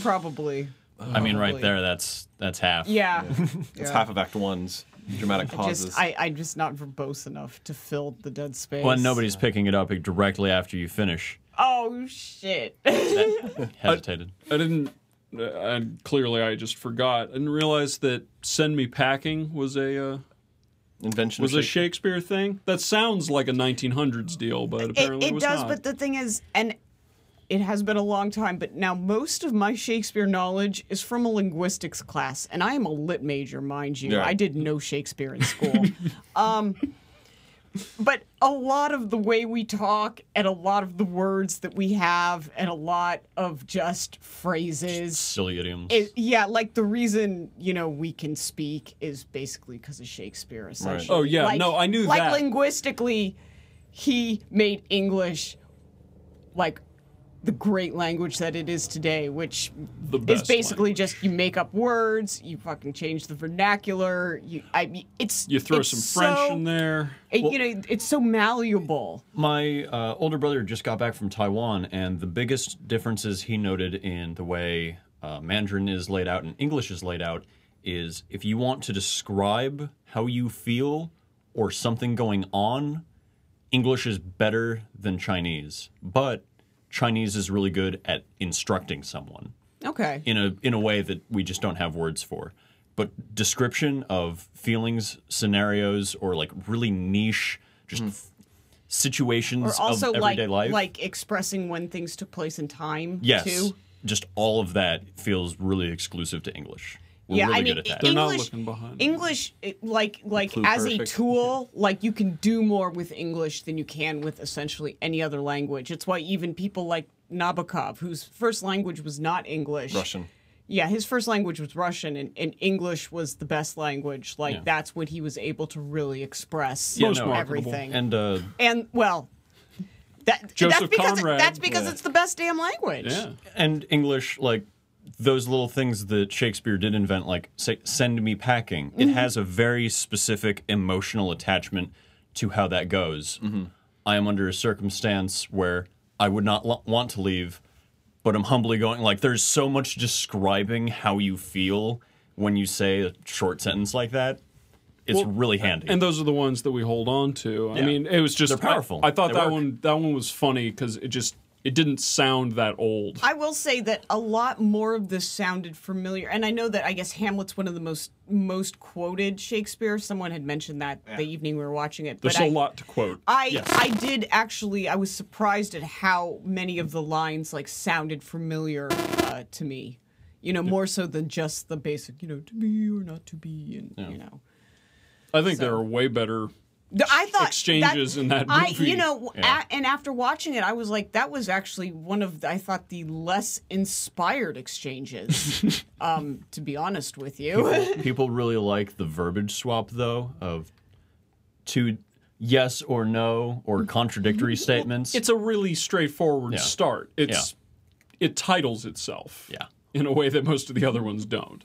Probably. I mean, right there, that's that's half. Yeah. It's Yeah. half of Act One's dramatic I pauses. just I, I'm just not verbose enough to fill the dead space. When nobody's picking it up directly after you finish. Oh shit. Hesitated. I didn't. Uh, and clearly, I just forgot. I didn't realize that "Send Me Packing" was a uh, Invention was of a Shakespeare. Shakespeare thing. That sounds like a 1900s deal, but it, apparently it was does, not. but the thing is, and it has been a long time, but now most of my Shakespeare knowledge is from a linguistics class, and I am a lit major, mind you. Yeah. I did no Shakespeare in school. um, but a lot of the way we talk, and a lot of the words that we have, and a lot of just phrases. Silly idioms. It, yeah, like the reason you know we can speak is basically because of Shakespeare. Essentially. Oh, yeah, Like- no, I knew that like that. linguistically, he made English like the great language that it is today, which The is basically language. just you make up words, you fucking change the vernacular. You, I mean, it's you throw it's some French so- in there. it- you know, it's so malleable. My uh, older brother just got back from Taiwan, and the biggest differences he noted in the way uh, Mandarin is laid out and English is laid out is if you want to describe how you feel or something going on, English is better than Chinese. But Chinese is really good at instructing someone Okay. in a in a way that we just don't have words for. But description of feelings, scenarios, or like really niche, just f- situations Or also of like everyday life. like expressing when things took place in time. yes, Too. just all of that feels really exclusive to English. We're yeah, really I mean, good at that. They're not English, looking behind. English, like like Clue as a tool, like you can do more with English than you can with essentially any other language. It's why even people like Nabokov, whose first language was not English, Russian. Yeah, his first language was Russian, and, and English was the best language. Like Yeah. that's when he was able to really express Yeah, no, everything. and uh, And well, that Joseph that's because Conrad. that's because Yeah. it's the best damn language. yeah. and English, like those little things that Shakespeare did invent, like say, "send me packing." Mm-hmm. It has a very specific emotional attachment to how that goes. I am under a circumstance where I would not lo- want to leave, but I'm humbly going. Like, there's so much describing how you feel when you say a short sentence like that. It's Well, really handy. And those are the ones that we hold on to. I mean, it was just They're powerful. I, I thought They that work. one that one was funny because it just it didn't sound that old. I will say that a lot more of this sounded familiar, and I know that I guess Hamlet's one of the most most quoted Shakespeare. Someone had mentioned that the evening we were watching it. There's but a I, lot to quote. I I did actually. I was surprised at how many of the lines like sounded familiar uh, to me. You know, more so than just the basic, you know, to be or not to be, and you know. I think there are way better. The- I thought exchanges in that I, movie. you know, Yeah. a, and after watching it, I was like, that was actually one of the, I thought the less inspired exchanges. um, to be honest with you, People really like the verbiage swap, though, of two yes or no or contradictory statements. It's a really straightforward Yeah. start. It's it titles itself. Yeah. In a way that most of the other ones don't.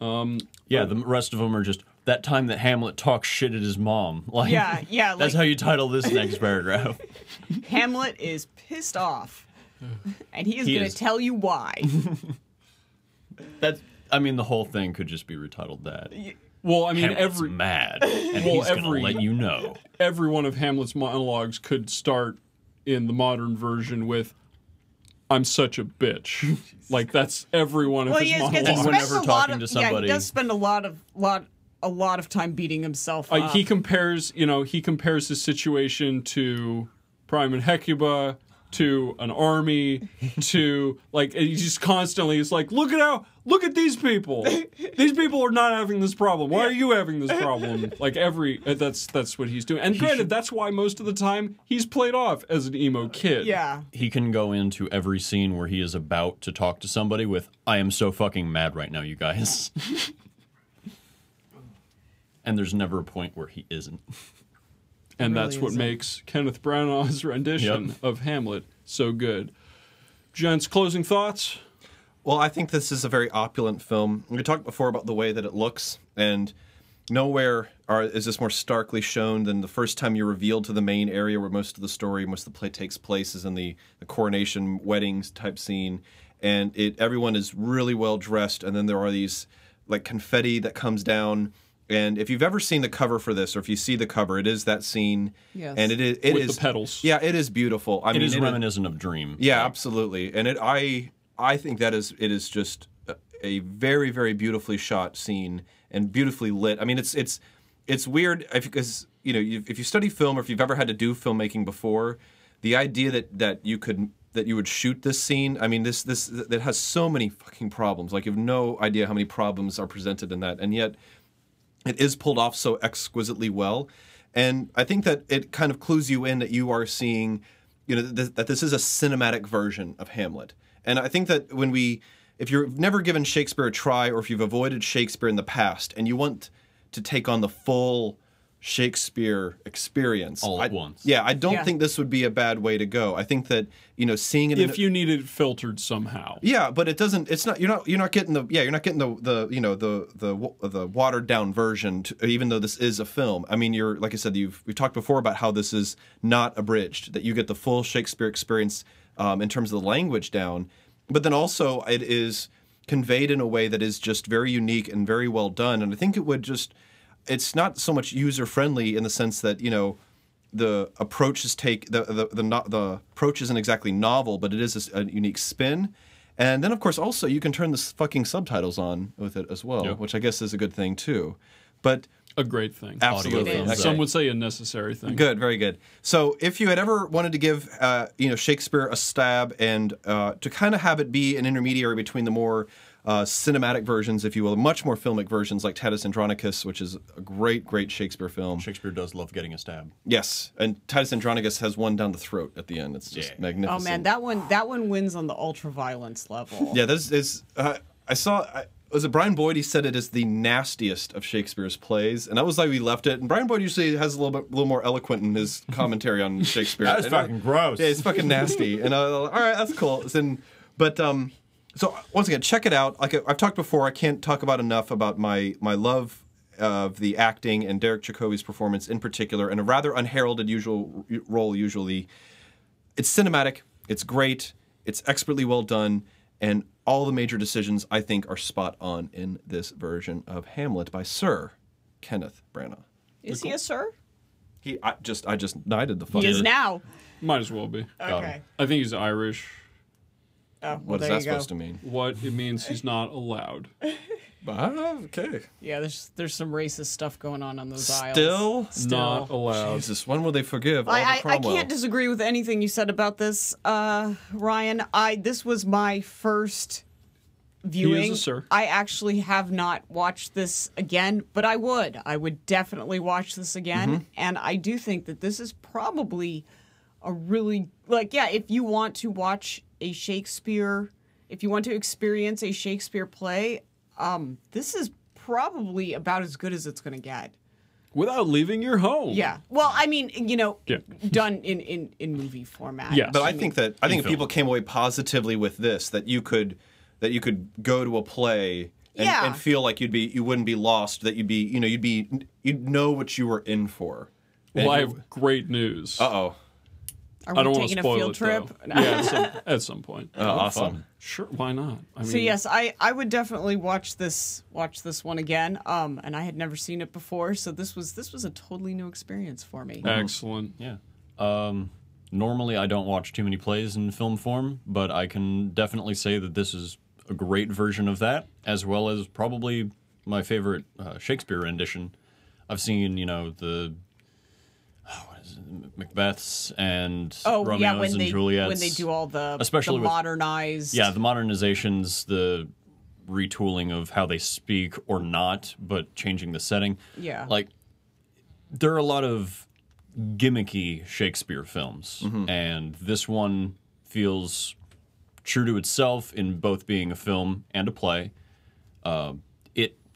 yeah, the rest of them are just that time that Hamlet talks shit at his mom. Like, Yeah, yeah, That's like- how you title this next paragraph. Hamlet is pissed off, and he is He going to tell you why. That's. I mean, the whole thing could just be retitled that. Well, I mean, Hamlet's every mad, and Well, he's gonna every- let you know. every one of Hamlet's monologues could start in the modern version with "I'm such a bitch." like that's every one of well, his he, is, 'cause he monologues. Whenever talking of to yeah, somebody- he does spend a lot of lot a lot of time beating himself Uh, up. he compares, you know, he compares his situation to Priam and Hecuba, to an army, to like he just constantly is like, look at how, look at these people. These people are not having this problem. Why are you having this problem? Like every uh, that's that's what he's doing. And granted, that's why most of the time he's played off as an emo kid. yeah, He can go into every scene where he is about to talk to somebody with, "I am so fucking mad right now, you guys." and there's never a point where he isn't. and really that's what isn't. makes Kenneth Branagh's rendition Yep. of Hamlet so good. Gents, closing thoughts. Well, I think this is a very opulent film. We talked before about the way that it looks, and nowhere are, is this more starkly shown than the first time you're revealed to the main area where most of the story, most of the play takes place, is in the, the coronation weddings type scene, and it everyone is really well dressed, and then there are these like confetti that comes down. And if you've ever seen the cover for this, or if you see the cover, it is that scene, Yes. and it is it With the is- petals. Yeah, it is beautiful. I It mean, is it reminiscent of Dream. yeah, absolutely. And it I I think that is it is just a, a very very beautifully shot scene and beautifully lit. I mean, it's it's it's weird because you know you, if you study film or if you've ever had to do filmmaking before, the idea that that you could that you would shoot this scene. I mean, this this that has so many fucking problems. Like you have no idea how many problems are presented in that, and yet it is pulled off so exquisitely well. And i think that it kind of clues you in that you are seeing you know th- that this is a cinematic version of hamlet. And i think that when we if you've never given shakespeare a try or if you've avoided shakespeare in the past and you want to take on the full shakespeare experience All at I- once. yeah i don't Yeah. think this would be a bad way to go i think that you know seeing it in If you needed it filtered somehow. yeah, but it doesn't. It's not. You're not. You're not getting the. Yeah, you're not getting the. The you know the the the watered down version. To, even though this is a film, I mean, you're like I said. You've we've talked before about how this is not abridged. That you get the full Shakespeare experience um, in terms of the language down, but then also it is conveyed in a way that is just very unique and very well done. And I think it would just. It's not so much user friendly in the sense that you know the approach is take the the the, no, the approach isn't exactly novel, but it is a unique spin. And then, of course, also you can turn the fucking subtitles on with it as well, Yeah. which I guess is a good thing too. But A great thing. absolutely, It is. Okay. Some would say a necessary thing. Good, very good. So, if you had ever wanted to give, uh, you know, Shakespeare a stab and uh, to kind of have it be an intermediary between the more uh, cinematic versions, if you will, much more filmic versions like Titus Andronicus, which is a great, great Shakespeare film. Shakespeare does love getting a stab. Yes, and Titus Andronicus has one down the throat at the end. It's just Yeah. oh man, that one that one wins on the ultra violence level. Yeah, this is. Uh, I saw. I, was it Brian Boyd? He said it is the nastiest of Shakespeare's plays, and that was why we left it. And Brian Boyd usually has a little bit, a little more eloquent in his commentary on Shakespeare. That's And, uh, fucking gross. Yeah, it's fucking nasty. And I was like, all right, that's cool. Then, but um, so once again, check it out. Like I've talked before, I can't talk about enough about my my love of the acting and Derek Jacobi's performance in particular, and a rather unheralded usual role usually it's cinematic, it's great, it's expertly well done, and all the major decisions I think are spot on in this version of Hamlet by Sir Kenneth Branagh. Is he a sir? He I just I just knighted the fucker. He is now. Might as well be. Okay. I think he's Irish. Oh, well, What is that supposed to mean? What it means he's not allowed. Ah, okay. Yeah, there's there's some racist stuff going on on those aisles. Still, Still. Not allowed. Jesus, when will they forgive I, Oliver I, I can't disagree with anything you said about this, uh, Ryan. I this was my first viewing. a sir. I actually have not watched this again, but I would. I would definitely watch this again, Mm-hmm. and I do think that this is probably a really like yeah. If you want to watch a Shakespeare, if you want to experience a Shakespeare play, um, this is probably about as good as it's going to get. Without leaving your home. Yeah. Well, I mean, you know, Yeah. done in, in, in movie format. Yes. But I think that I think if film. people came away positively with this, that you could that you could go to a play and, Yeah. and feel like you'd be you wouldn't be lost. That you'd be you know you'd be you'd know what you were in for. Well, I have great news. Uh oh. Are I we don't want to taking a spoil field it, trip? yeah, at some, at some point. Oh, awesome. Sure, why not? I mean, So yes, I, I would definitely watch this watch this one again. Um, and I had never seen it before, so this was this was a totally new experience for me. excellent. Yeah. Um, normally, I don't watch too many plays in film form, but I can definitely say that this is a great version of that, as well as probably my favorite uh, Shakespeare rendition. I've seen, you know, the oh, what is it, Macbeths and Oh Romeos yeah, when and they Juliets. when they do all the Especially the with- modernized Yeah, the modernizations, the retooling of how they speak or not, but changing the setting. Yeah. Like there are a lot of gimmicky Shakespeare films, and this one feels true to itself in both being a film and a play. Uh, it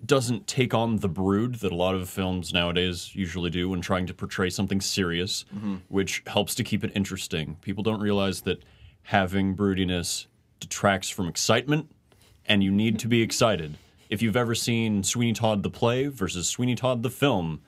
doesn't take on the brood that a lot of films nowadays usually do when trying to portray something serious, mm-hmm. which helps to keep it interesting. People don't realize that having broodiness detracts from excitement, and you need to be excited. If you've ever seen Sweeney Todd the play versus Sweeney Todd the film,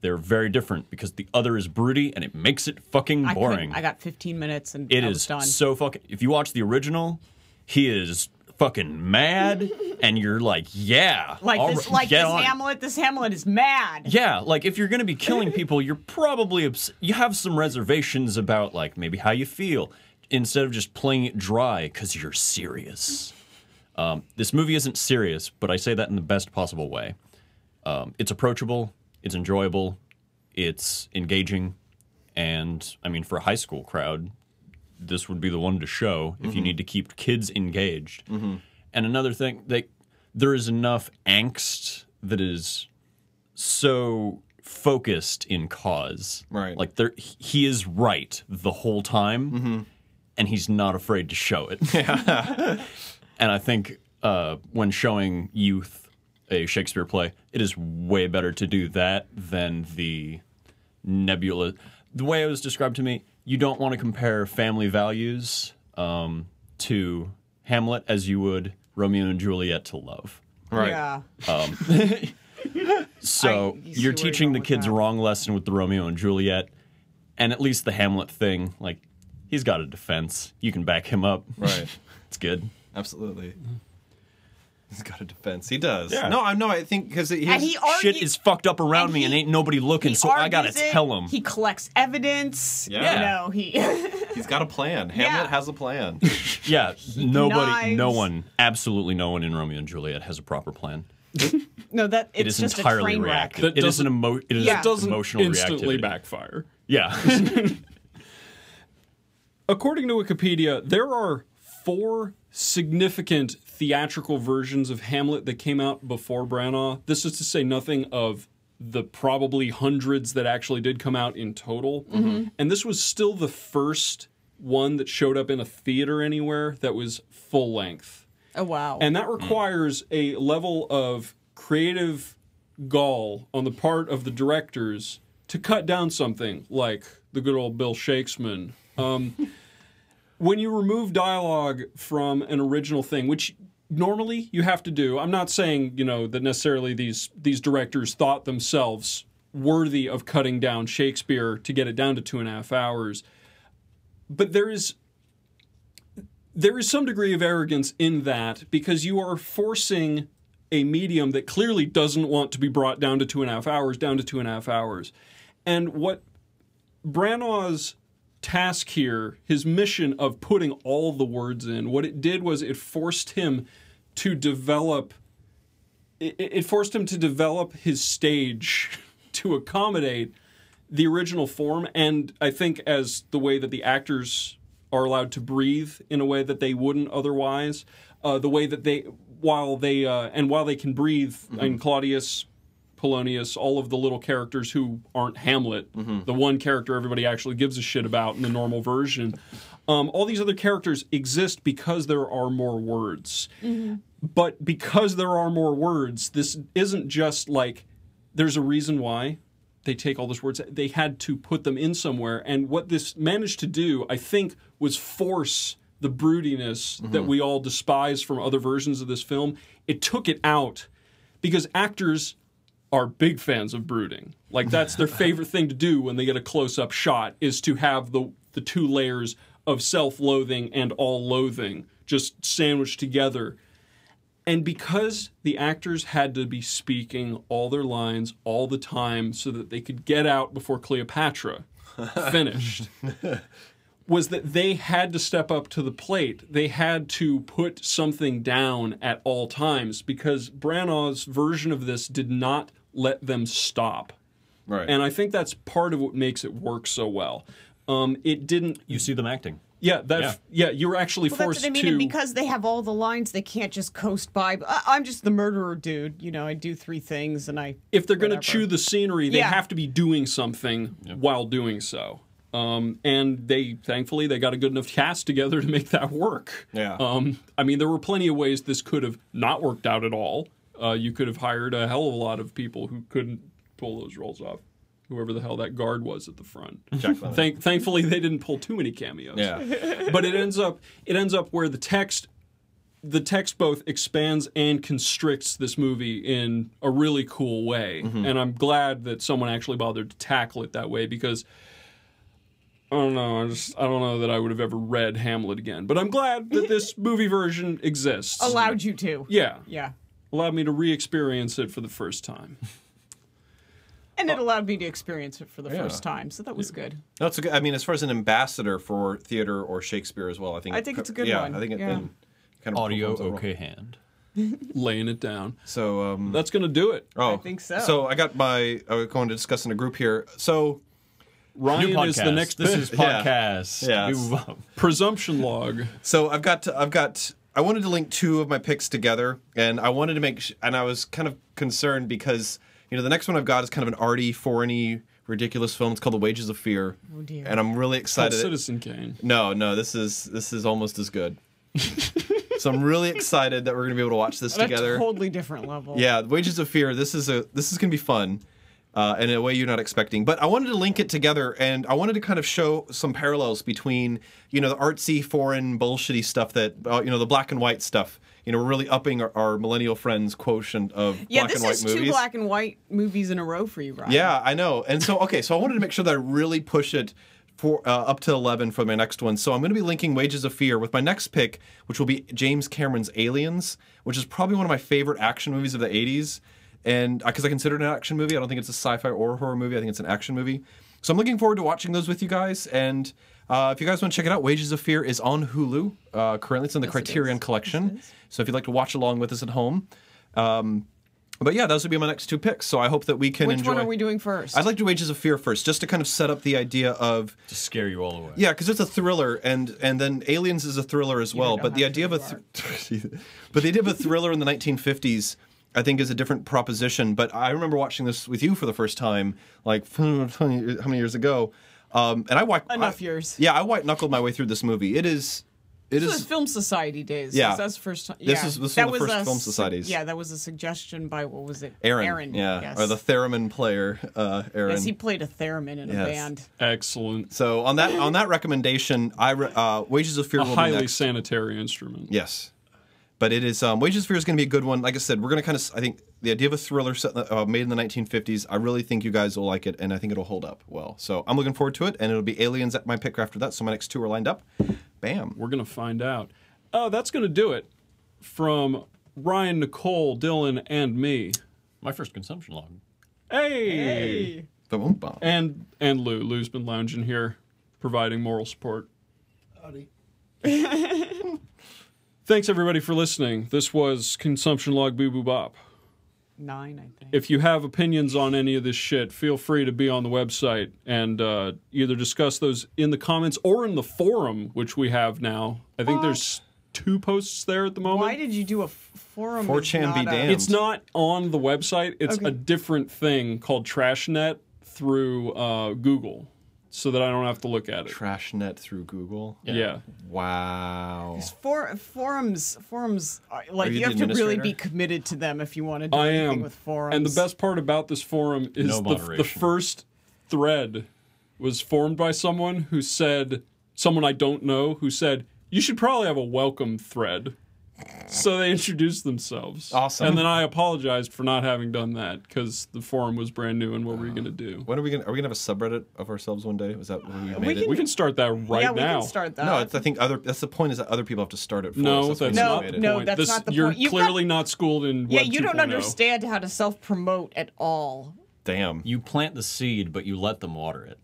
they're very different because the other is broody and it makes it fucking boring. couldn't- I got 15 minutes and It I is was done. so fucking. If you watch the original, he is fucking mad, and you're like, yeah, like all this, right, like this on. Hamlet. This Hamlet is mad. Yeah, like if you're gonna be killing people, you're probably obs- you have some reservations about like maybe how you feel instead of just playing it dry because you're serious. Um, this movie isn't serious, but I say that in the best possible way. Um, it's approachable, it's enjoyable, it's engaging, and I mean for a high school crowd, this would be the one to show if you mm-hmm. need to keep kids engaged. Mm-hmm. And another thing, they, there is enough angst that is so focused in cause. Right. Like there he is right the whole time mm-hmm. and he's not afraid to show it. and I think uh, when showing youth a Shakespeare play, it is way better to do that than the nebula. The way it was described to me, you don't want to compare family values um, to Hamlet as you would Romeo and Juliet to love. Right. Yeah. So I- you see you're teaching the kids a wrong lesson with the Romeo and Juliet, and at least the Hamlet thing, like he's got a defense. You can back him up. Right. it's good. Absolutely. He's got a defense. He does. Yeah. No, I know. I think because he, And he Shit is fucked up around and me, and ain't nobody looking, so I gotta it, tell him. He collects evidence. Yeah. You know, he. he's got a plan. Hamlet has a plan. yeah, nobody, knives. no one, absolutely no one in Romeo and Juliet has a proper plan. no, that It it's is just a entirely train wreck. reactive. That It is an doesn't- emo- It is Yeah. an doesn't emotional instantly reactivity. backfire. Yeah. According to Wikipedia, there are four significant theatrical versions of Hamlet that came out before Branagh. This is to say nothing of the probably hundreds that actually did come out in total. And this was still the first one that showed up in a theater anywhere that was full length. Oh wow. And that requires a level of creative gall on the part of the directors to cut down something like the good old Bill Shakesman. Um, when you remove dialogue from an original thing, which normally you have to do, I'm not saying you know that necessarily these these directors thought themselves worthy of cutting down Shakespeare to get it down to two and a half hours, but there is there is some degree of arrogance in that because you are forcing a medium that clearly doesn't want to be brought down to two and a half hours down to two and a half hours. And what Branagh's task here, his mission of putting all the words in, what it did was it forced him to develop it, it forced him to develop his stage to accommodate the original form. And I think as the way that the actors are allowed to breathe in a way that they wouldn't otherwise, uh, the way that they while they uh, and while they can breathe, and Claudius, Polonius, all of the little characters who aren't Hamlet, mm-hmm. the one character everybody actually gives a shit about in the normal version. Um, all these other characters exist because there are more words. Mm-hmm. But because there are more words, this isn't just like there's a reason why they take all those words. They had to put them in somewhere. And what this managed to do, I think, was force the broodiness that mm-hmm. we all despise from other versions of this film. It took it out because actors are big fans of brooding. Like that's their favorite thing to do when they get a close-up shot is to have the the two layers of self-loathing and all loathing just sandwiched together. And because the actors had to be speaking all their lines all the time so that they could get out before Cleopatra finished, was that they had to step up to the plate. They had to put something down at all times because Branagh's version of this did not let them stop. Right. And I think that's part of what makes it work so well. Um, it didn't. You see them acting. Yeah, that. Yeah. Yeah, you were actually Well, that's forced what I mean, to. and because they have all the lines, they can't just coast by. "I- I'm just the murderer, dude. You know, I do three things, and I. if they're going to chew the scenery, they Yeah. have to be doing something while doing so. Um, and they, thankfully, they got a good enough cast together to make that work. Yeah. Um, I mean, there were plenty of ways this could have not worked out at all. Uh, you could have hired a hell of a lot of people who couldn't pull those roles off. Whoever the hell that guard was at the front. Thank, thankfully, they didn't pull too many cameos yeah. but it ends up it ends up where the text the text both expands and constricts this movie in a really cool way and i'm glad that someone actually bothered to tackle it that way because i don't know i just i don't know that i would have ever read hamlet again but i'm glad that this movie version exists allowed you to. yeah Yeah. Allowed me to re-experience it for the first time And it allowed me to experience it for the first time, so that was good. No, a good. I mean, as far as an ambassador for theater or Shakespeare as well, I think. I think it's a good yeah, one. I think it Yeah. kind of Audio performs overall. okay hand. laying it down So um, that's gonna do it oh, I think so. So I got my. I was going to discuss in a group here. So ryan New is the next this pick. is podcast. Yeah. We move up. presumption log So I've got I've got I wanted to link two of my picks together, and I wanted to make sh- and I was kind of concerned because you know the next one I've got is kind of an arty, foreigny, ridiculous film. It's called The Wages of Fear, Oh, dear. and I'm really called excited. citizen kane No, no, this is this is almost as good. so I'm really excited that we're gonna be able to watch this At together. a totally different level. Yeah, Wages of Fear. This is a this is gonna be fun, uh, in a way you're not expecting. But I wanted to link it together, and I wanted to kind of show some parallels between you know the artsy, foreign, bullshitty stuff that uh, you know the black and white stuff. You know, we're really upping our, our millennial friends' quotient of Yeah, black and white movies. Yeah, this is two black and white movies in a row for you, Ryan. Yeah, I know. And so, okay, so I wanted to make sure that I really push it for uh, up to 11 for my next one. So I'm going to be linking Wages of Fear with my next pick, which will be James Cameron's Aliens, which is probably one of my favorite action movies of the 80s. And because I consider it an action movie, I don't think it's a sci-fi or horror movie. I think it's an action movie. So I'm looking forward to watching those with you guys. And uh, if you guys want to check it out, Wages of Fear is on Hulu. Uh, currently, it's in the Criterion Collection. So if you'd like to watch along with us at home. Um, but yeah, those would be my next two picks. So I hope that we can enjoy. Which enjoy. one are we doing first? I'd like to do Wages of Fear first, just to kind of set up the idea of To scare you all away. yeah, because it's a thriller, and and then Aliens is a thriller as well. But the idea of a th- but the idea of a thriller in the 1950s, I think, is a different proposition. But I remember watching this with you for the first time, like how many years ago, um, and I white Enough I- years. Yeah, I white knuckled my way through this movie. It is, it This was is. Film Society days. Yeah. that's first time. This is- this was that one of the first a Film su- societies. Yeah, that was a suggestion by what was it? Aaron, Aaron. yeah, yes. or the theremin player, uh, Aaron. Yes, he played a theremin in a band. excellent So on that on that recommendation, I re- uh, Wages of Fear a will be highly next. sanitary instrument Yes, but it is um, Wages of Fear is going to be a good one. Like I said, we're going to kind of I think the idea of a thriller set, uh, made in the 1950s. I really think you guys will like it, and I think it'll hold up well. So I'm looking forward to it, and it'll be Aliens at my pick after that. So my next two are lined up. Bam. We're going to find out. Oh, that's going to do it from Ryan, Nicole, Dylan, and me. My first consumption log. Hey! Boom, boom. And and Lou. Lou's been lounging here, providing moral support. Thanks everybody for listening. This was Consumption Log Boo Boo Bop. Nine, I think. If you have opinions on any of this shit, feel free to be on the website and uh, either discuss those in the comments or in the forum, which we have now. I think there's two posts there at the moment. Why did you do a f- forum? 4chan be not a- damned. It's not on the website. It's Okay. a different thing called TrashNet through uh, Google, so that I don't have to look at it. Trash net through Google. yeah. Wow. For, forums, forums, are, like Are you you, have to really be committed to them if you want to do I anything am. with forums. And the best part about this forum is No the, the first thread was formed by someone who said, someone I don't know, who said, you should probably have a welcome thread. So they introduced themselves. Awesome. And then I apologized for not having done that because the forum was brand new and what were you uh, going to do? When are we gonna? Are we gonna have a subreddit of ourselves one day? Was that when we made We it? can- We can start that right yeah, we now. can start that. no, it's, I think other. That's the point. Is that other people have to start it for No, us. that's when we not the it. No, point. that's This- not the you're point. You've got- clearly not schooled in yeah, Web oh. you don't 2.0. understand how to self promote at all. Damn. You plant the seed, but you let them water it.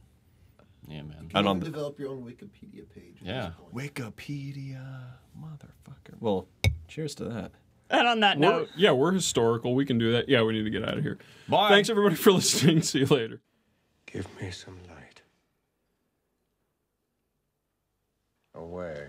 Yeah, man. And You on can the develop your own Wikipedia page. at Yeah. this point. Wikipedia, motherfucker. Well, cheers to that. And on that We're- note, yeah, we're historical. We can do that. Yeah, we need to get out of here. Bye. Thanks everybody for listening. See you later. Give me some light. Away.